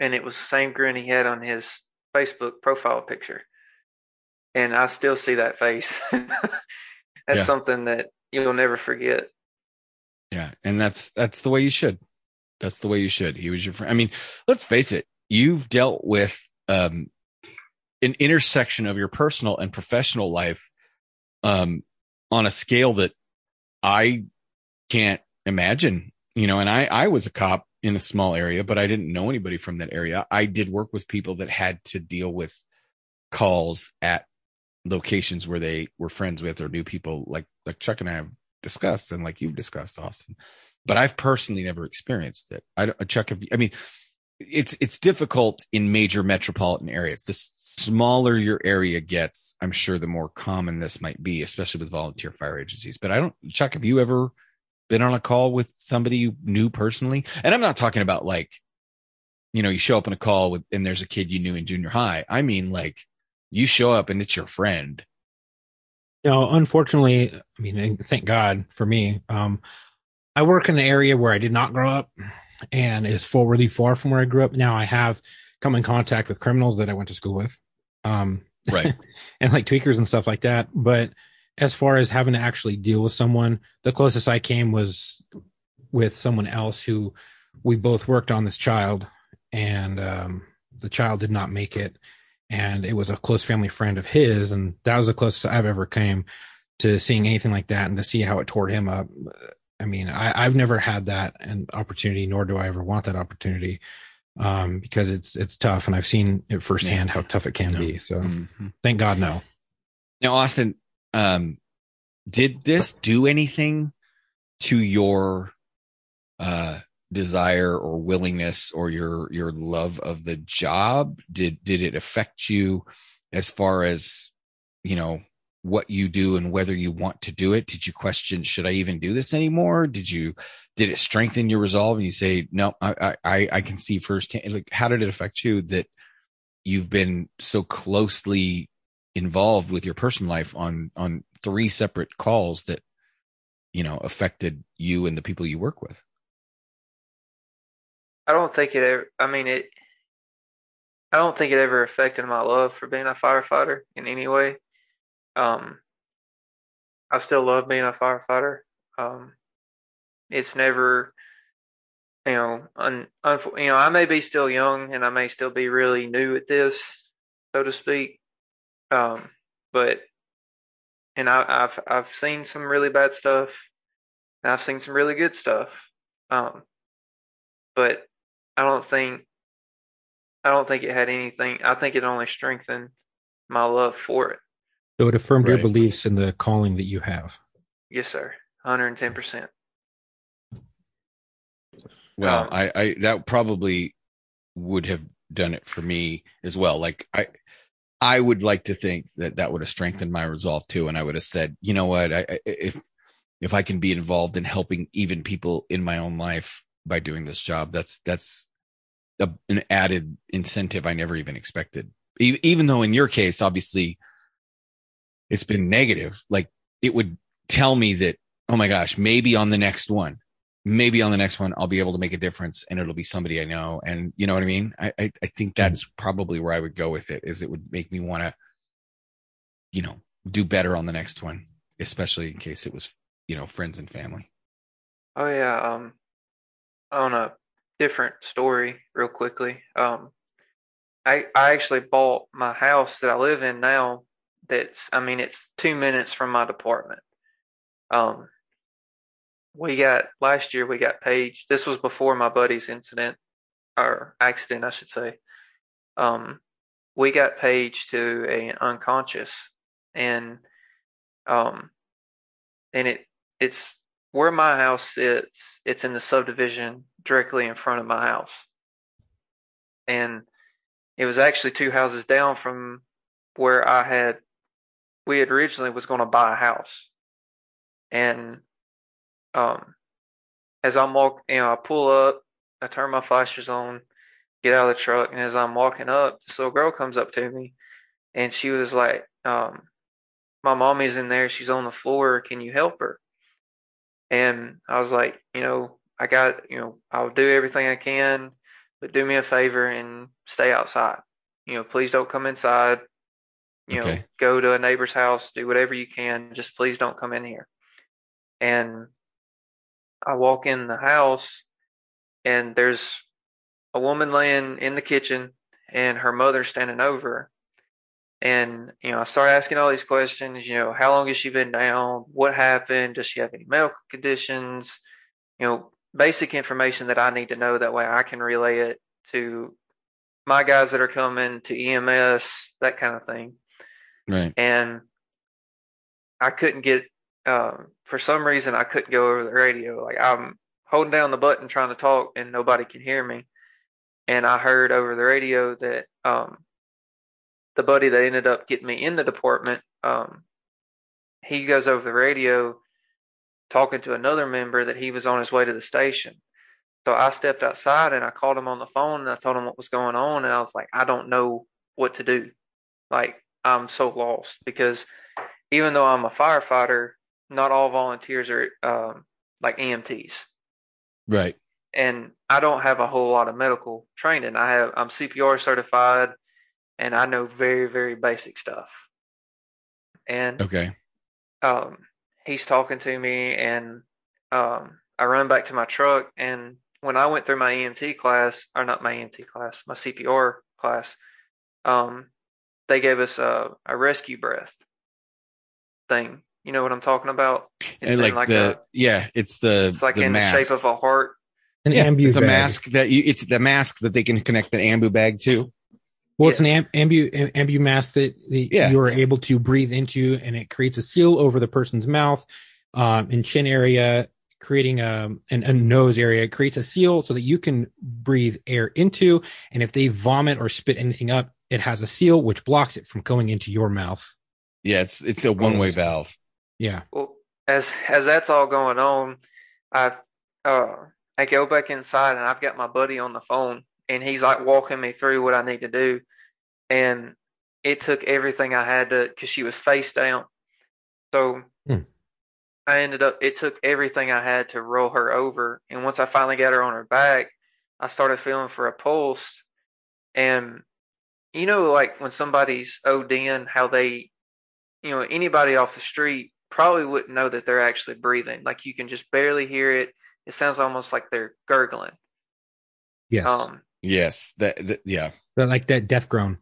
And it was the same grin he had on his Facebook profile picture. And I still see that face. That's Yeah. something that you'll never forget. Yeah, and that's that's the way you should. That's the way you should. He was your friend. I mean, let's face it. You've dealt with um, an intersection of your personal and professional life um, on a scale that I can't imagine. You know, and I I was a cop in a small area, but I didn't know anybody from that area. I did work with people that had to deal with calls at locations where they were friends with or knew people like like Chuck and I have discussed and like you've discussed Austin. But I've personally never experienced it. I don't Chuck have, I mean it's it's difficult in major metropolitan areas. The smaller your area gets I'm sure the more common this might be especially with volunteer fire agencies. But I don't Chuck have you ever been on a call with somebody you knew personally and I'm not talking about like you know you show up in a call with and there's a kid you knew in junior high I mean like you show up and it's your friend You know, unfortunately, I mean, thank God for me. Um, I work in an area where I did not grow up, and is full really far from where I grew up. Now I have come in contact with criminals that I went to school with, um, right and like tweakers and stuff like that. But as far as having to actually deal with someone, the closest I came was with someone else who we both worked on this child, and um, the child did not make it. And it was a close family friend of his, and that was the closest I've ever came to seeing anything like that, and to see how it tore him up. I mean, I, I've never had that an opportunity, nor do I ever want that opportunity, um, because it's it's tough, and I've seen it firsthand how tough it can No. be. So Mhm. thank God, no. Now, Austin, um, did this do anything to your uh, desire or willingness or your your love of the job? Did did it affect you as far as you know what you do and whether you want to do it? Did you question should I even do this anymore? Did you did it strengthen your resolve and you say no? I I I can see firsthand. Like, how did it affect you that you've been so closely involved with your personal life on on three separate calls that you know affected you and the people you work with I don't think it ever, I mean, it, I don't think it ever affected my love for being a firefighter in any way. Um, I still love being a firefighter. Um, it's never, you know, un, unfo- you know, I may be still young and I may still be really new at this, so to speak. Um, but, and I, I've, I've seen some really bad stuff and I've seen some really good stuff. Um, but I don't think I don't think it had anything. I think it only strengthened my love for it. So it affirmed your beliefs in the calling that you have. Yes, sir. 110%. well Um, i i that probably would have done it for me as well like i i would like to think that that would have strengthened my resolve too and i would have said you know what? I if if i can be involved in helping even people in my own life by doing this job that's that's a, an added incentive i never even expected. E- even though in your case obviously it's been negative like it would tell me that oh my gosh maybe on the next one maybe on the next one I'll be able to make a difference and it'll be somebody I know. And you know what I mean? I, I, I think that's probably where I would go with it is it would make me want to, you know, do better on the next one, especially in case it was, you know, friends and family. Oh yeah, um on a different story real quickly. Um I I actually bought my house that I live in now that's I mean it's 2 minutes from my department. Um we got last year we got paged. This was before my buddy's incident or accident I should say. Um we got paged to a unconscious and um and it it's where my house sits, it's in the subdivision directly in front of my house. And it was actually two houses down from where I had we had originally was going to buy a house. And um as I'm walking, you know, I pull up, I turn my flashers on, get out of the truck, and as I'm walking up, this little girl comes up to me and she was like, um, my mommy's in there, she's on the floor, can you help her? And I was like, you know, I got, you know, I'll do everything I can, but do me a favor and stay outside. You know, please don't come inside. You know, Okay. go to a neighbor's house, do whatever you can. Just please don't come in here. And I walk in the house and there's a woman laying in the kitchen and her mother standing over her. And, you know, I start asking all these questions, you know, how long has she been down? What happened? Does she have any medical conditions? You know, basic information that I need to know. That way I can relay it to my guys that are coming to EMS, that kind of thing. Right. And I couldn't get, um, for some reason, I couldn't go over the radio. Like I'm holding down the button trying to talk and nobody can hear me. And I heard over the radio that, um, the buddy that ended up getting me in the department, um, he goes over the radio talking to another member that he was on his way to the station. So I stepped outside and I called him on the phone and I told him what was going on and I was like, I don't know what to do. Like I'm so lost because even though I'm a firefighter, not all volunteers are um, like EMTs Right. and I don't have a whole lot of medical training. I have I'm CPR certified and I know very very basic stuff. And Okay. um he's talking to me and um I run back to my truck and when I went through my EMT class or not my EMT class, my CPR class, um they gave us a a rescue breath thing. You know what I'm talking about? And in like, the yeah, it's the it's like the in mask. the shape of a heart. An yeah, ambu it's a mask that you it's the mask that they can connect an ambu bag to. Well, it's an am- ambu ambu mask that the, Yeah. you are able to breathe into, and it creates a seal over the person's mouth um, and chin area, creating a, an, a nose area. It creates a seal so that you can breathe air into, and if they vomit or spit anything up, it has a seal which blocks it from going into your mouth. Yeah, it's it's a one way valve. Yeah. Well, as as that's all going on, I uh I go back inside and I've got my buddy on the phone and he's like walking me through what I need to do, and it took everything I had to because she was face down, so Hmm. I ended up it took everything I had to roll her over, and once I finally got her on her back, I started feeling for a pulse, and you know like when somebody's ODing, how they you know, anybody off the street probably wouldn't know that they're actually breathing. Like you can just barely hear it. It sounds almost like they're gurgling. Yes. Um, Yes, that, that yeah. But like that death groan.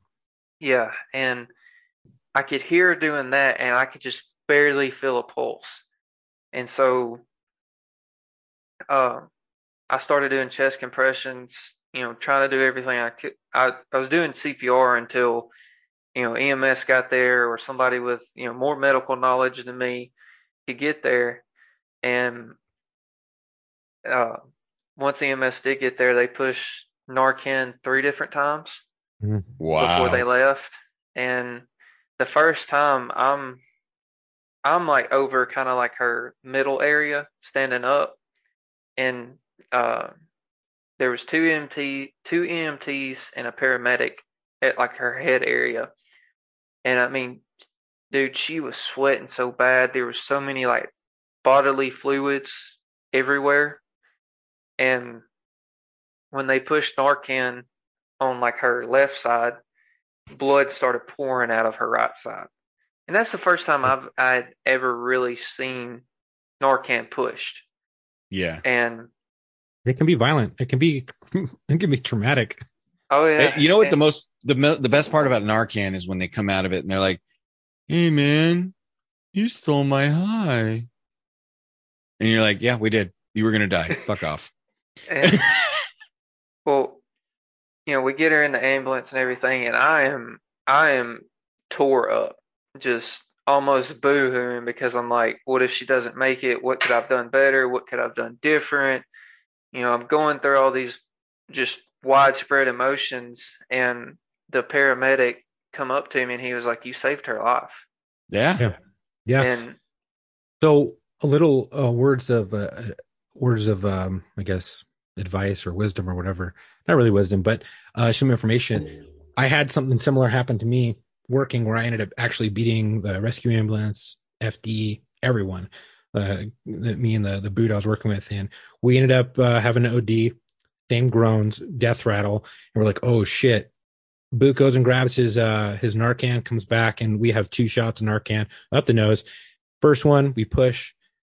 yeah, and I could hear her doing that, and I could just barely feel a pulse. And so, uh, I started doing chest compressions. You know, trying to do everything I could. I I was doing CPR until you know EMS got there, or somebody with you know more medical knowledge than me could get there. And uh, once EMS did get there, they pushed Narcan three different times Wow. before they left. And the first time I'm I'm like over kind of like her middle area standing up and uh there was two MT two EMTs and a paramedic at like her head area. And I mean, dude, she was sweating so bad. There was so many like bodily fluids everywhere. and when they pushed Narcan on like her left side, blood started pouring out of her right side. And that's the first time I've I'd ever really seen Narcan pushed. Yeah. And It can be violent. It can be it can be traumatic. Oh eh, yeah, Hey, You know what the most the the best part about Narcan is when they come out of it and they're like, "Hey man, you stole my high," and you're like, "Yeah, we did. You were gonna die. Fuck off." and- well, you know, we get her in the ambulance and everything, and I am I am tore up, just almost boo-hooing because I'm like, what if she doesn't make it? What could I've done better? What could I've done different? You know, I'm going through all these just widespread emotions, and the paramedic come up to me and he was like, "You saved her life," Yeah. Yeah. Yeah. and So a little uh, words of uh, words of um, I guess advice or wisdom or whatever. Not really wisdom, but uh, some information. I had something similar happen to me working where I ended up actually beating the rescue ambulance, FD, everyone. Uh, the, me and the the boot I was working with, and we ended up uh, having an OD, same groans, death rattle, and we're like, oh shit. Boot goes and grabs his uh his Narcan, comes back, and we have two shots of Narcan up the nose. First one, we push,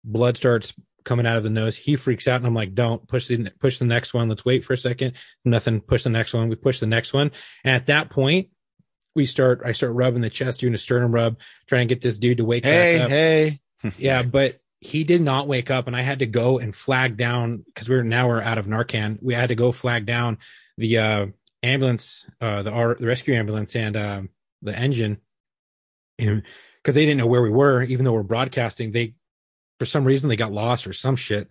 blood starts coming out of the nose. He freaks out, and I'm like, "Don't push the push the next one. Let's wait for a second. Nothing. Push the next one. We push the next one, and at that point, we start. I start rubbing the chest, doing a sternum rub, trying to get this dude to wake up. Hey, up. hey. Yeah, but he did not wake up, and I had to go and flag down because we're now we're out of Narcan. We had to go flag down the uh, ambulance, uh, the our, the rescue ambulance, and um, the engine, because they didn't know where we were, even though we're broadcasting. They, for some reason, they got lost or some shit,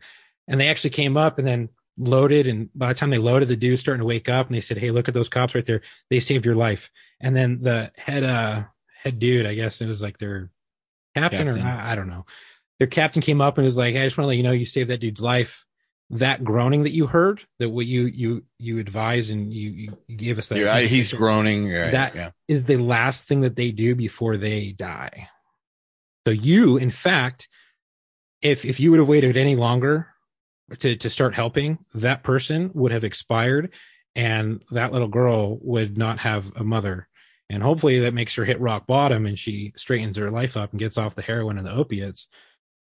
and they actually came up and then loaded. And by the time they loaded, the dude's starting to wake up, and they said, "Hey, look at those cops right there. They saved your life." And then the head uh head dude, I guess it was like their captain, Captain. or I, I don't know. Their captain came up and was like, "Hey, I just want to let you know you saved that dude's life." That groaning that you heard, that what you you you advise and you you, gave us that. Yeah, I- he's groaning. Right, That- yeah. is the last thing that they do before they die. So you, in fact, if if you would have waited any longer to to start helping, that person would have expired, and that little girl would not have a mother. And hopefully that makes her hit rock bottom and she straightens her life up and gets off the heroin and the opiates.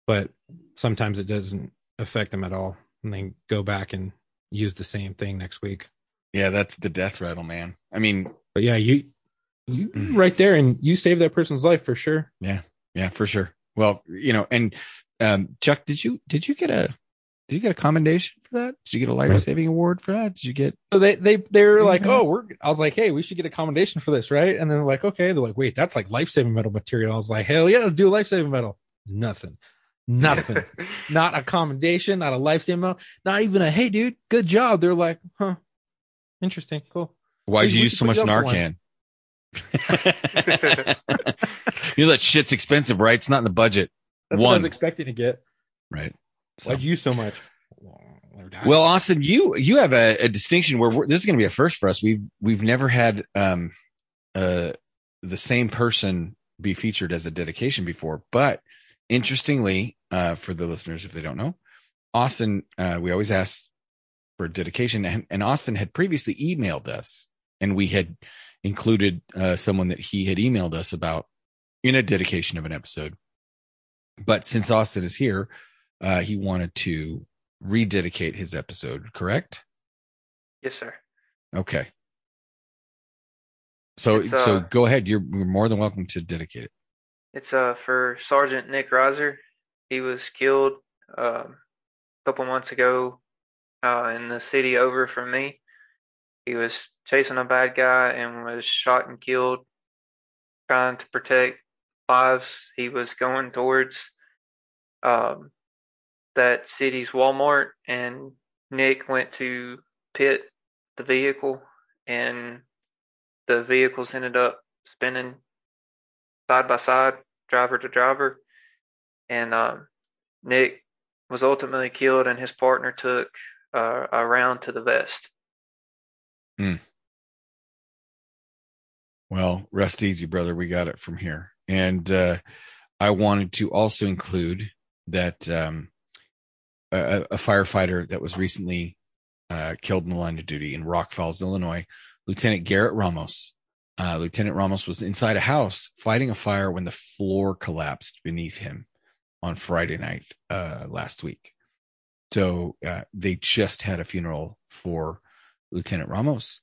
But sometimes it doesn't affect them at all. And they go back and use the same thing next week. Yeah, that's the death rattle, man. I mean, But yeah, you you right there and you saved that person's life for sure. yeah, yeah for sure. Well, you know, and um, Chuck, did you did you get a did you get a commendation for that? Did you get a life saving award for that? Did you get? So they they they were like, oh, we're. I was like, hey, we should get a commendation for this, right? And then they're like, okay. They're like, wait, that's like life saving medal material. I was like, hell yeah, let's do life saving medal. Nothing, nothing, not a commendation, not a life saving medal, not even a hey, dude, good job. They're like, huh, interesting, cool. Why'd We- you use so much put you up for Narcan? you know that shit's expensive, right? It's not in the budget, That's what I was expecting to get. right? So- Why'd you use so much? Well, Austin, you you have a, a distinction where we're, this is going to be a first for us. We've we've never had um uh the same person be featured as a dedication before, but interestingly, uh, for the listeners if they don't know, Austin, uh, we always ask for dedication, and, and Austin had previously emailed us, and we had included uh, someone that he had emailed us about in a dedication of an episode. But since Austin is here, uh, he wanted to rededicate his episode, correct? yes, sir. Okay. So so uh, go ahead. You're, you're more than welcome to dedicate it. It's uh for Sergeant Nick Reiser. He was killed um, a couple months ago uh, in the city over from me. He was chasing a bad guy and was shot and killed, trying to protect lives. He was going towards um, that city's Walmart, and Nick went to pit the vehicle, and the vehicles ended up spinning side by side, driver to driver, and um, Nick was ultimately killed, and his partner took uh, a round to the vest. Well, rest easy, brother. We got it from here. And uh, I wanted to also include that um, a, a firefighter that was recently uh, killed in the line of duty in Rock Falls, Illinois. Lieutenant Garrett Ramos. Uh, Lieutenant Ramos was inside a house fighting a fire when the floor collapsed beneath him on Friday night uh, last week. So uh, they just had a funeral for Lieutenant Ramos.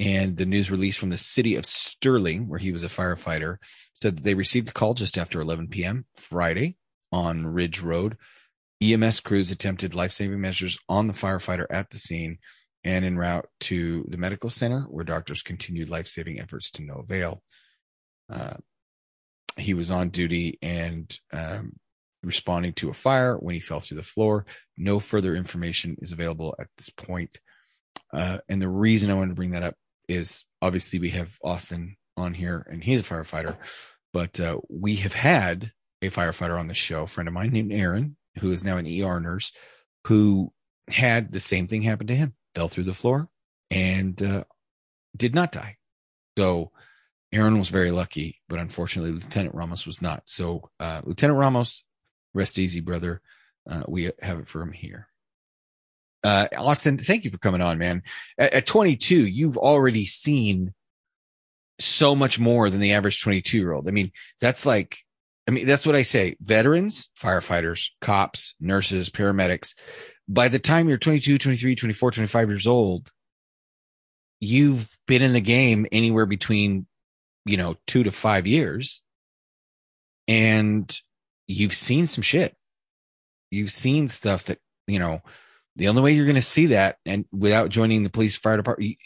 And the news release from the city of Sterling, where he was a firefighter, said that they received a call just after 11 p.m. Friday on Ridge Road. EMS crews attempted life saving measures on the firefighter at the scene and en route to the medical center, where doctors continued life saving efforts to no avail. Uh, he was on duty and um, responding to a fire when he fell through the floor. No further information is available at this point. Uh, and the reason I wanted to bring that up is obviously we have Austin on here and he's a firefighter, but uh, we have had a firefighter on the show, a friend of mine named Aaron, who is now an ER nurse, who had the same thing happen to him, fell through the floor and uh, did not die. So Aaron was very lucky, but unfortunately, Lieutenant Ramos was not. So, uh, Lieutenant Ramos, rest easy, brother. Uh, we have it for him here. Uh, Austin, thank you for coming on, man. At, at 22, you've already seen so much more than the average 22 year old. I mean, that's like, I mean, that's what I say. Veterans, firefighters, cops, nurses, paramedics. By the time you're 22, 23, 24, 25 years old, you've been in the game anywhere between, you know, two to five years. And you've seen some shit. You've seen stuff that, you know, the only way you're going to see that and without joining the police fire department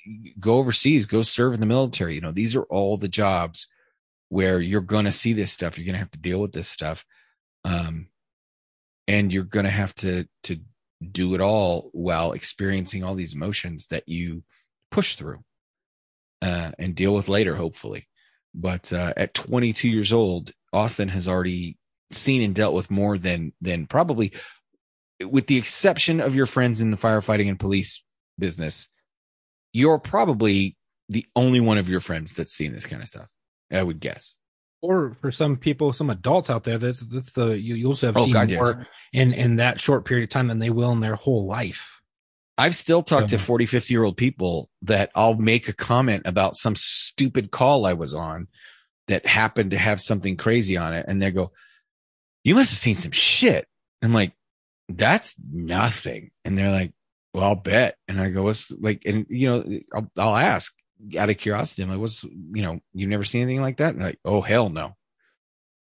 go overseas go serve in the military. You know these are all the jobs where you're going to see this stuff. You're going to have to deal with this stuff. Um and you're going to have to to do it all while experiencing all these emotions that you push through uh and deal with later hopefully but uh at 22 years old austin has already seen and dealt with more than than probably with the exception of your friends in the firefighting and police business, you're probably the only one of your friends that's seen this kind of stuff. I would guess. Or for some people, some adults out there, that's that's the you, you also have Oh, seen God, yeah. more in in that short period of time than they will in their whole life. I've still talked to Yeah. 40, 50 year old people that I'll make a comment about some stupid call I was on that happened to have something crazy on it. And they go, You must have seen some shit. I'm like, That's nothing. And they're like, Well, I'll bet. And I go, What's like, and you know, I'll, I'll ask out of curiosity. I'm like, What's, you know, you've never seen anything like that? And like, Oh, hell no.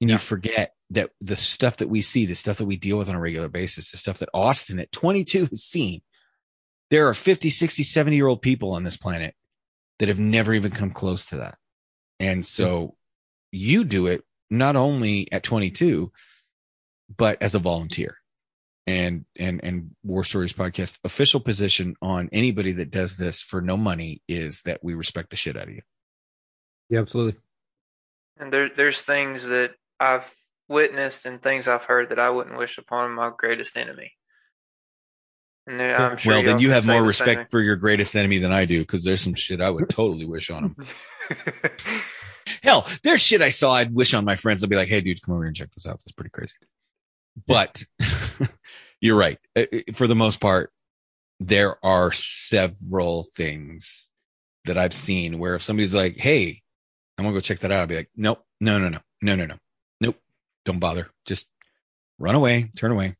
And Yeah. you forget that the stuff that we see, the stuff that we deal with on a regular basis, the stuff that Austin at 22 has seen there are 50, 60, 70 year old people on this planet that have never even come close to that. And so you do it not only at 22, but as a volunteer. And, and, and War Stories podcast official position on anybody that does this for no money is that we respect the shit out of you. Yeah, absolutely. And there, there's things that I've witnessed and things I've heard that I wouldn't wish upon my greatest enemy. And there, I'm sure well, then y'all you can have more the respect for your greatest enemy than I do because there's some shit I would totally wish on him. Hell, there's shit I saw I'd wish on my friends. I'd be like, hey, dude, come over here and check this out. That's pretty crazy. But you're right. Uh, uh, For the most part, there are several things that I've seen where if somebody's like, hey, I'm to go check that out, I'll be like, nope, no, no, no, no, no, no, nope, don't bother. Just run away, turn away.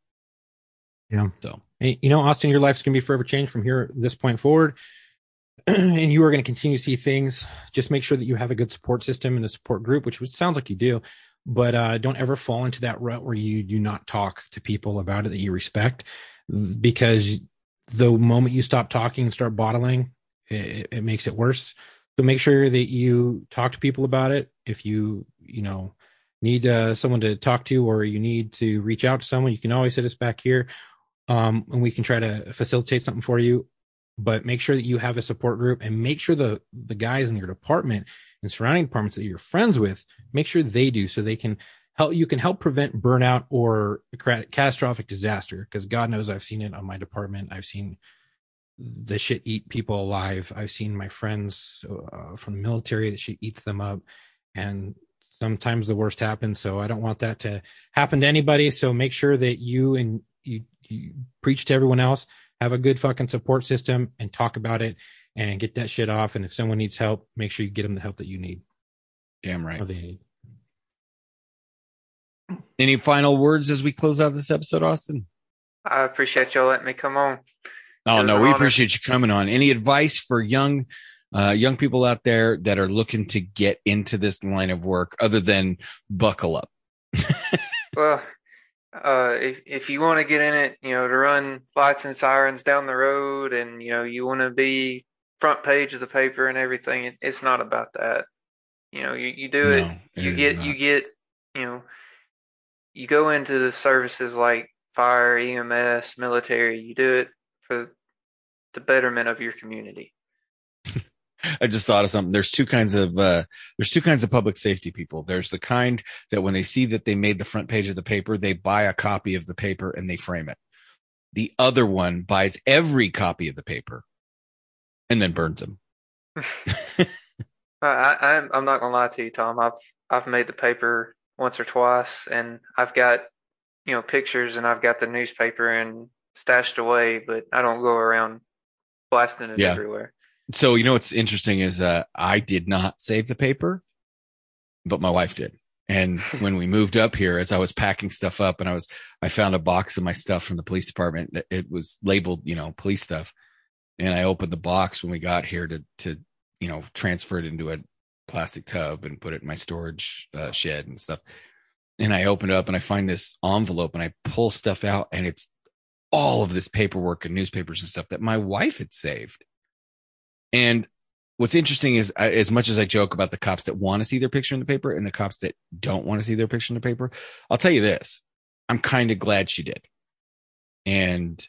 Yeah. So, you know, Austin, your life's going to be forever changed from here this point forward. and you are going to continue to see things. Just make sure that you have a good support system and a support group, which sounds like you do. But uh, don't ever fall into that rut where you do not talk to people about it that you respect, because the moment you stop talking and start bottling, it, it makes it worse. So make sure that you talk to people about it. If you, you know, need uh, someone to talk to or you need to reach out to someone, you can always hit us back here um, and we can try to facilitate something for you. But make sure that you have a support group and make sure the the guys in your department and surrounding departments that you're friends with, make sure they do so they can help. You can help prevent burnout or catastrophic disaster because God knows I've seen it on my department. I've seen the shit eat people alive. I've seen my friends uh, from the military that shit eats them up, and sometimes the worst happens. So I don't want that to happen to anybody. So make sure that you and you you preach to everyone else, have a good fucking support system, and talk about it and get that shit off. And if someone needs help, make sure you get them the help that you need. Damn right. They need. Any final words as we close out this episode, Austin? I appreciate y'all letting me come on. Oh no, we honor. appreciate you coming on. Any advice for young uh young people out there that are looking to get into this line of work other than buckle up? Well, uh, if if you want to get in it, you know, to run lights and sirens down the road, and you know, you want to be front page of the paper and everything, it, it's not about that. You know, you you do it, No, it you get not. you get, you know, you go into the services like fire, EMS, military. You do it for the betterment of your community. I just thought of something. There's two kinds of uh there's two kinds of public safety people. There's the kind that when they see that they made the front page of the paper, they buy a copy of the paper and they frame it. The other one buys every copy of the paper and then burns them. I, I, I'm I'm not gonna lie to you, Tom. I've I've made the paper once or twice, and I've got you know pictures, and I've got the newspaper and stashed away, but I don't go around blasting it Yeah. everywhere. So you know what's interesting is uh I did not save the paper, but my wife did. And when we moved up here, as I was packing stuff up and I was I found a box of my stuff from the police department that it was labeled, you know, police stuff. And I opened the box when we got here to to, you know, transfer it into a plastic tub and put it in my storage uh, shed and stuff. And I open it up and I find this envelope and I pull stuff out and it's all of this paperwork and newspapers and stuff that my wife had saved. And what's interesting is uh, as much as I joke about the cops that want to see their picture in the paper and the cops that don't want to see their picture in the paper, I'll tell you this. I'm kind of glad she did. And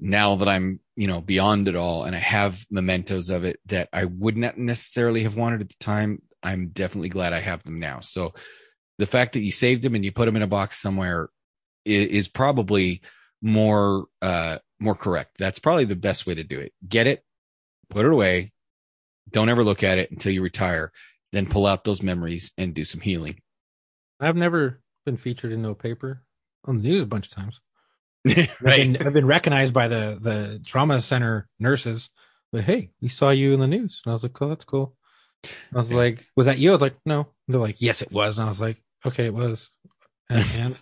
now that I'm, you know, beyond it all and I have mementos of it that I would not necessarily have wanted at the time, I'm definitely glad I have them now. So the fact that you saved them and you put them in a box somewhere is, is probably more uh more correct. That's probably the best way to do it. Get it, put it away. Don't ever look at it until you retire. Then pull out those memories and do some healing. I've never been featured in no paper on the news a bunch of times. I've, right. been, I've been recognized by the the trauma center nurses. Like, hey, we saw you in the news. And I was like, oh, that's cool. I was like, was that you? I was like, no. They're like, yes, it was. And I was like, okay, it was. And, and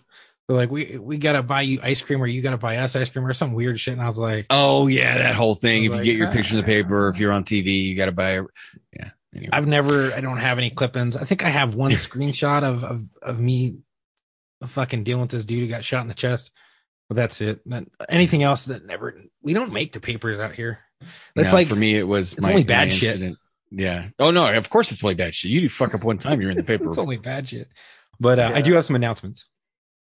they're like, we we gotta buy you ice cream, or you gotta buy us ice cream, or some weird shit. And I was like, Oh yeah, that whole thing. If was you get your picture in the paper, "Ah." if you're on TV, you got to buy. Yeah. Anyway. I've never, I don't have any clip-ins. I think I have one screenshot of of of me fucking dealing with this dude who got shot in the chest. But that's it. Anything else that never. We don't make the papers out here. That's No, like for me, it was it's my, only bad shit. Yeah. Oh no, of course it's only bad shit. You do fuck up one time, you're in the paper. it's only bad shit. But uh, I do have some announcements.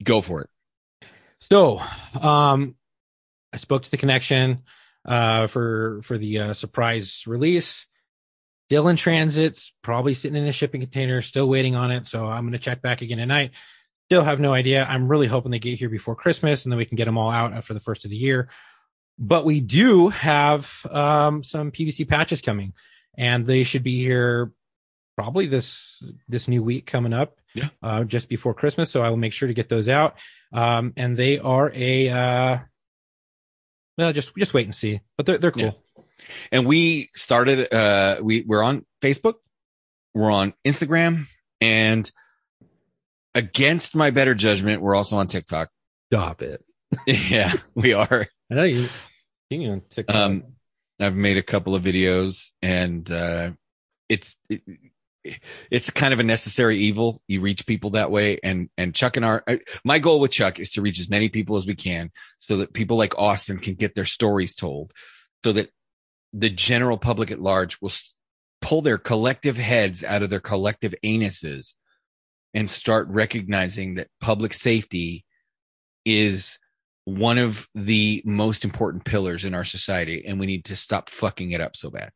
Go for it. So, um, I spoke to the connection uh, for for the uh, surprise release. Still in transit, probably sitting in a shipping container, still waiting on it. So I'm going to check back again tonight. Still have no idea. I'm really hoping they get here before Christmas, and then we can get them all out for the first of the year. But we do have um, some PVC patches coming, and they should be here probably this this new week coming up. Yeah. uh, just before Christmas. So I will make sure to get those out um, and they are a uh, well, just just wait and see. But they're they're cool. Yeah. And we started uh we we're on Facebook, we're on Instagram, and against my better judgment, we're also on TikTok. Stop it. yeah, we are. I know you. You on TikTok. Um, I've made a couple of videos and uh it's it, it's kind of a necessary evil. You reach people that way and and Chuck and our I- my goal with Chuck is to reach as many people as we can so that people like Austin can get their stories told so that the general public at large will pull their collective heads out of their collective anuses and start recognizing that public safety is one of the most important pillars in our society and we need to stop fucking it up so bad.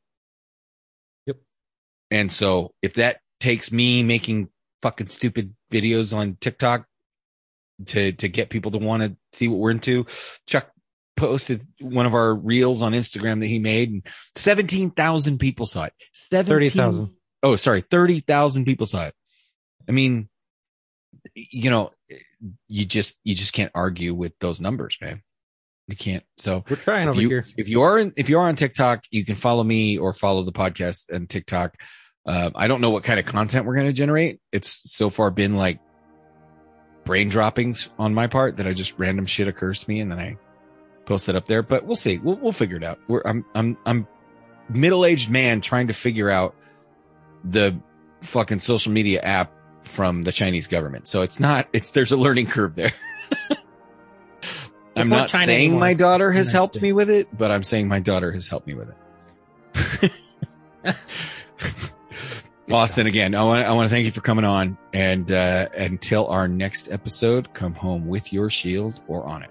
And so if that takes me making fucking stupid videos on TikTok to to get people to want to see what we're into, Chuck posted one of our reels on Instagram that he made and 17,000 people saw it. 17 thirty thousand. Oh, sorry, 30,000 people saw it. I mean, you know, you just you just can't argue with those numbers, man. You can't. So We're trying over you, here. if you are in, if you are on TikTok, you can follow me or follow the podcast and TikTok. Uh, I don't know what kind of content we're going to generate. It's so far been like brain droppings on my part that I just random shit occurs to me and then I post it up there. But we'll see. We'll we'll figure it out. We're I'm I'm I'm middle aged man trying to figure out the fucking social media app from the Chinese government. So it's not. It's there's a learning curve there. I'm not China saying my daughter has helped me with it, but I'm saying my daughter has helped me with it. Austin, again, I want I want to thank you for coming on, and uh, until our next episode, come home with your shield or on it.